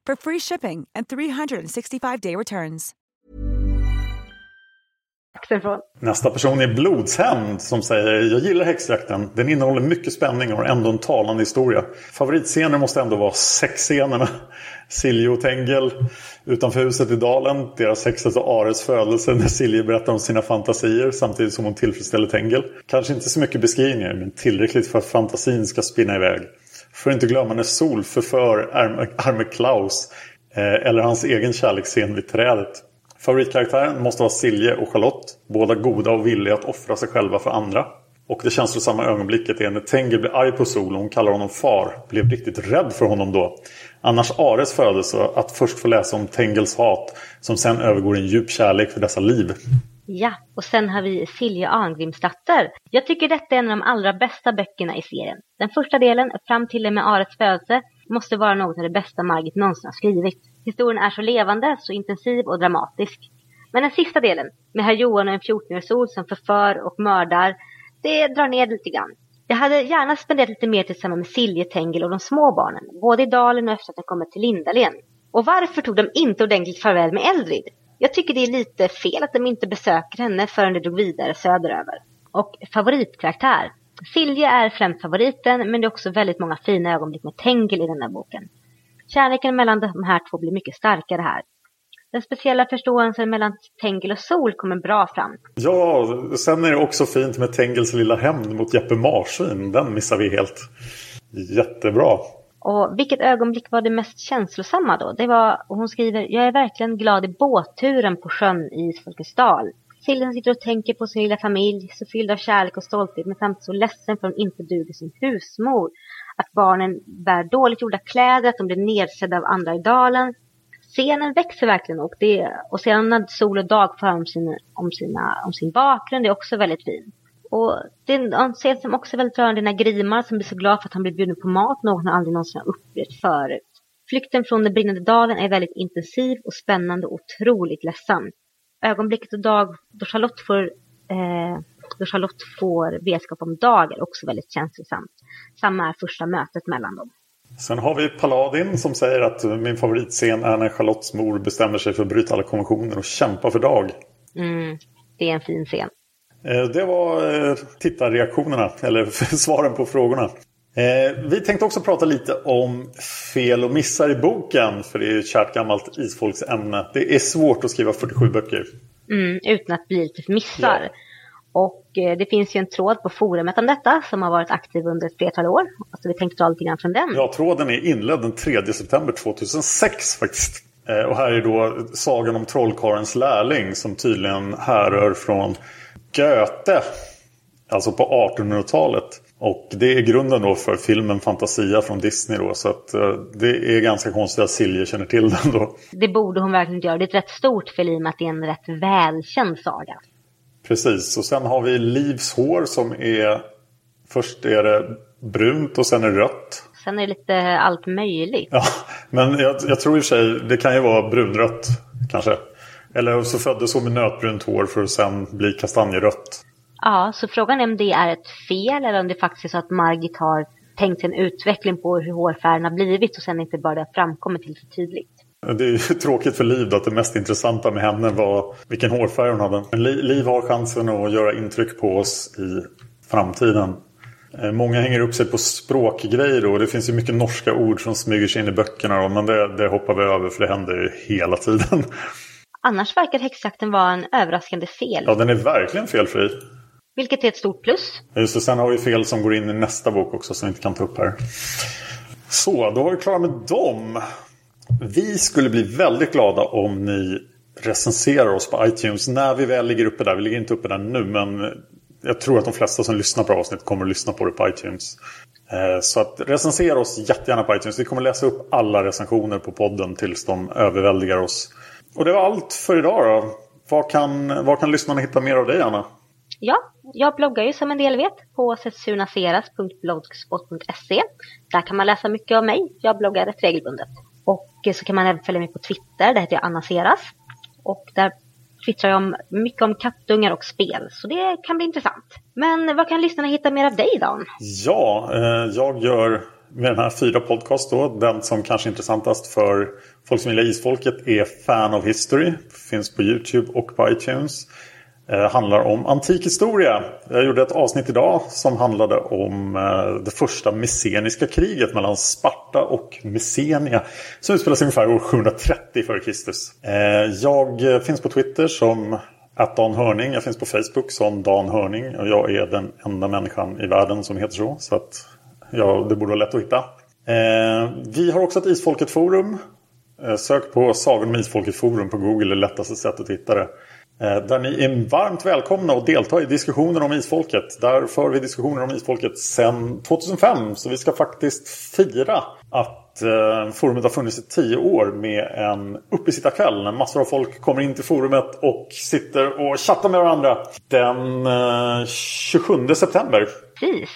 for free shipping and 365-day returns. Nästa person är Blodshämnd som säger Jag gillar häxjakten. Den innehåller mycket spänning och har ändå en talande historia. Favoritscener måste ändå vara sexscenerna. *laughs* Silje och Tengel utanför huset i dalen. Deras häxas och Ares födelse när Silje berättar om sina fantasier samtidigt som hon tillfredsställer Tengel. Kanske inte så mycket beskrivningar men tillräckligt för att fantasin ska spinna iväg. För inte glömma när Sol förför arme Klaus eh, eller hans egen kärleksscen vid trädet. Favoritkaraktären måste vara Silje och Charlotte. Båda goda och villiga att offra sig själva för andra. Och det känslosamma ögonblicket är när Tengil blir arg på Sol och hon kallar honom far. Blev riktigt rädd för honom då. Annars Ares födelse att först få läsa om Tengils hat som sen övergår i en djup kärlek för dessa liv. Ja, och sen har vi Silja Arngrimsdatter. Jag tycker detta är en av de allra bästa böckerna i serien. Den första delen, fram till och med Arets födelse, måste vara något av det bästa Margit någonsin har skrivit. Historien är så levande, så intensiv och dramatisk. Men den sista delen, med herr Johan och en 14-årig sol som förför och mördar, det drar ner lite grann. Jag hade gärna spenderat lite mer tillsammans med Silje, Tengel och de små barnen, både i dalen och efter att de kommit till Lindalen. Och varför tog de inte ordentligt farväl med Eldrid? Jag tycker det är lite fel att de inte besöker henne förrän de drog vidare söderöver. Och favoritkaraktär. Silje är främst favoriten, men det är också väldigt många fina ögonblick med Tengil i den här boken. Kärleken mellan de här två blir mycket starkare här. Den speciella förståelsen mellan Tengil och Sol kommer bra fram. Ja, sen är det också fint med Tengils lilla hämnd mot Jeppe Marsvin. Den missar vi helt. Jättebra. Och vilket ögonblick var det mest känslosamma då? Det var, och hon skriver, jag är verkligen glad i båtturen på sjön i Isfolkets dal. Sitter och tänker på sin lilla familj, så fylld av kärlek och stolthet, men samtidigt så ledsen för att hon inte duger som husmor. Att barnen bär dåligt gjorda kläder, att de blir nedsedda av andra i dalen. Scenen växer verkligen och, det, och sedan när Sol och Dag får om sin, om, sina, om sin bakgrund är också väldigt fin. Och det är en scen som också är väldigt rörande när Grimar som blir så glad för att han blir bjuden på mat, något han aldrig någonsin har upplevt förut. Flykten från den brinnande dalen är väldigt intensiv och spännande och otroligt ledsam. Ögonblicket och dag då Charlotte får, eh, då Charlotte får vetskap om Dag är också väldigt känslosamt. Samma är första mötet mellan dem. Sen har vi Paladin som säger att min favoritscen är när Charlottes mor bestämmer sig för att bryta alla konventioner och kämpa för Dag. Mm, det är en fin scen. Eh, det var eh, tittarreaktionerna, eller *laughs* svaren på frågorna. Eh, vi tänkte också prata lite om fel och missar i boken. För det är ett kärt gammalt isfolksämne. Det är svårt att skriva 47 böcker. Mm, utan att bli lite missar. Ja. Och det finns ju en tråd på forumet om detta som har varit aktiv under ett flertal år. Så vi tänkte ta lite grann från den. Ja, tråden är inledd den 3 september 2006 faktiskt. Och här är då sagan om trollkarens lärling som tydligen härrör från Goethe. Alltså på 1800-talet. Och det är grunden då för filmen Fantasia från Disney då. Så att uh, det är ganska konstigt att Silje känner till den då. Det borde hon verkligen inte göra. Det är ett rätt stort fel i och med att det är en rätt välkänd saga. Precis, och sen har vi Livs hår som är... Först är det brunt och sen är det rött. Sen är det lite allt möjligt. Ja, men jag, jag tror i och för sig det kan ju vara brunrött kanske. Eller så föddes hon med nötbrunt hår för att sen bli kastanjerött. Ja, så frågan är om det är ett fel eller om det faktiskt är så att Margit har tänkt sig en utveckling på hur hårfärgen har blivit och sen inte bara det framkommer till så tydligt. Det är *laughs* tråkigt för Liv att det mest intressanta med henne var vilken hårfärg hon hade. Men Liv har chansen att göra intryck på oss i framtiden. Eh, många hänger upp sig på språkgrejer och det finns ju mycket norska ord som smyger sig in i böckerna. Men det, det hoppar vi över för det händer ju hela tiden. *laughs* Annars verkar häxjakten vara en överraskande fel. Ja, den är verkligen felfri. Vilket är ett stort plus. Just det, sen har vi fel som går in i nästa bok också som vi inte kan ta upp här. Så, då var vi klara med dem. Vi skulle bli väldigt glada om ni recenserar oss på iTunes när vi väl ligger uppe där. Vi ligger inte uppe där nu men jag tror att de flesta som lyssnar på avsnittet kommer att lyssna på det på iTunes. Eh, så att recensera oss jättegärna på iTunes. Vi kommer läsa upp alla recensioner på podden tills de överväldigar oss. Och det var allt för idag då. Var kan, var kan lyssnarna hitta mer av dig Anna? Ja, jag bloggar ju som en del vet på setsunaseras.blogspot.se. Där kan man läsa mycket av mig. Jag bloggar rätt regelbundet. Och så kan man även följa mig på Twitter. Där heter jag Anna Seras. Och där twittrar jag om, mycket om kattungar och spel. Så det kan bli intressant. Men var kan lyssnarna hitta mer av dig Dan? Ja, eh, jag gör med den här fyra podcast då. Den som kanske är intressantast för folk som gillar isfolket är Fan of History. Finns på Youtube och på iTunes. Eh, handlar om antik historia. Jag gjorde ett avsnitt idag som handlade om eh, det första messeniska kriget mellan Sparta och Messenia. Som utspelar sig ungefär år 730 f.Kr. Eh, jag eh, finns på Twitter som att Dan Hörning. Jag finns på Facebook som Dan Hörning. Och jag är den enda människan i världen som heter så. Så att ja, det borde vara lätt att hitta. Eh, vi har också ett Isfolket-forum. Eh, sök på Sagan om Isfolket forum på Google. Det lättaste sättet att hitta det. Eh, där ni är varmt välkomna att delta i diskussioner om isfolket. Där för vi diskussioner om isfolket sedan 2005. Så vi ska faktiskt fira att eh, forumet har funnits i tio år med en uppesittarkväll. När massor av folk kommer in till forumet och sitter och chattar med varandra. Den eh, 27 september. Precis.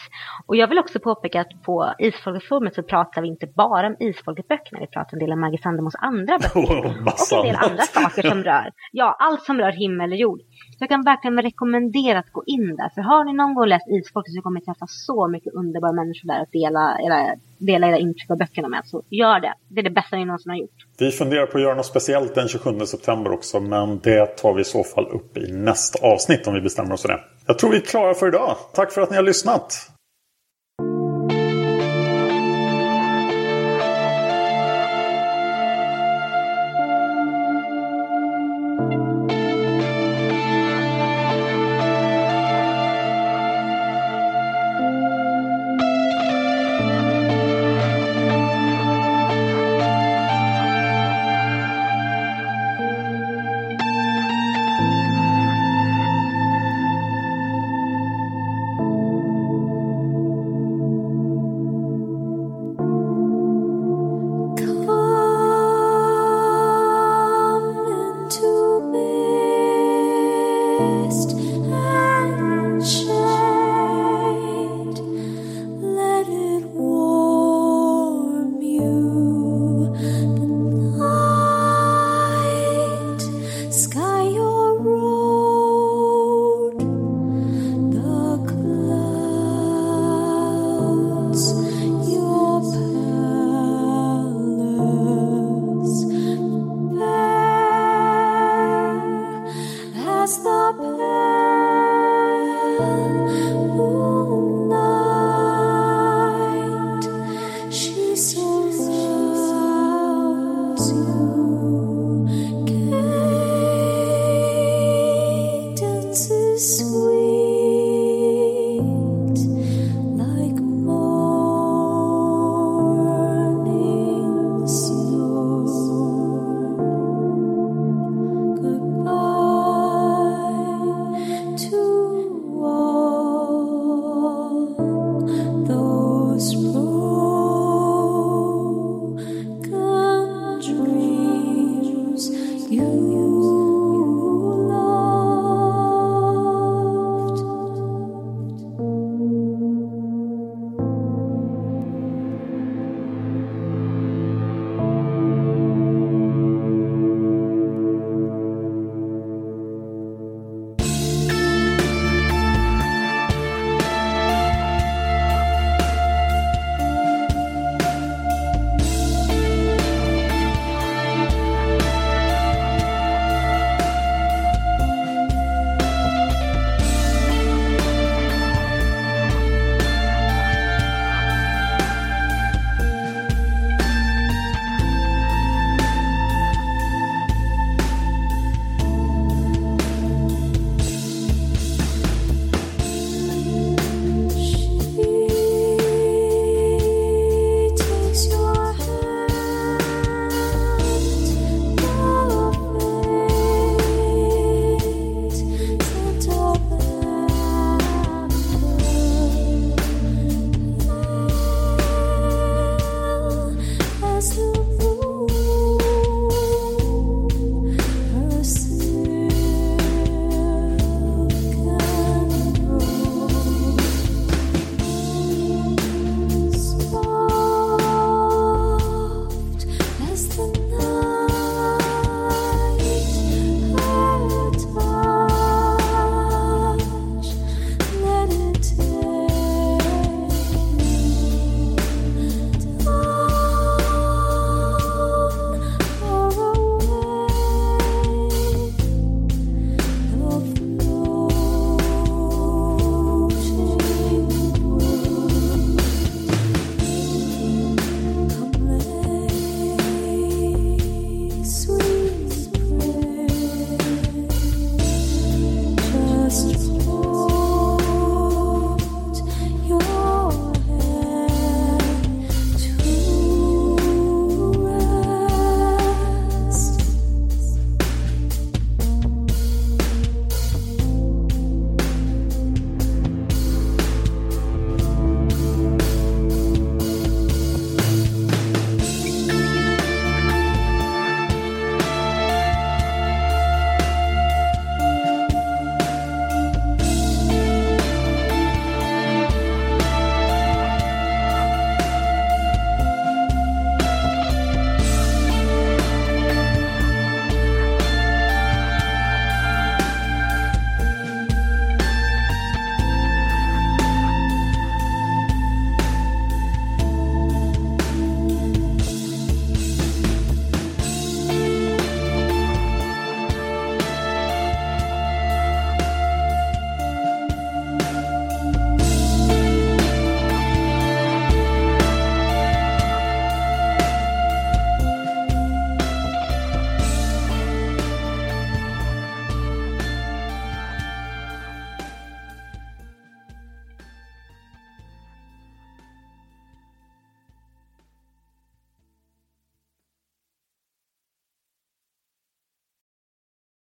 Och jag vill också påpeka att på Isfolketforumet så pratar vi inte bara om Isfolket-böckerna. Vi pratar en del om Maggie Sandemos andra böcker. *laughs* Oh, och en del andra saker som rör, ja, allt som rör himmel och jord. Så jag kan verkligen rekommendera att gå in där. För har ni någon gång läst Isfolket så kommer ni träffa så mycket underbara människor där att dela era, dela era intryck av böckerna med. Så gör det. Det är det bästa ni någonsin har gjort. Vi funderar på att göra något speciellt den 27 september också. Men det tar vi i så fall upp i nästa avsnitt om vi bestämmer oss för det. Jag tror vi är klara för idag. Tack för att ni har lyssnat.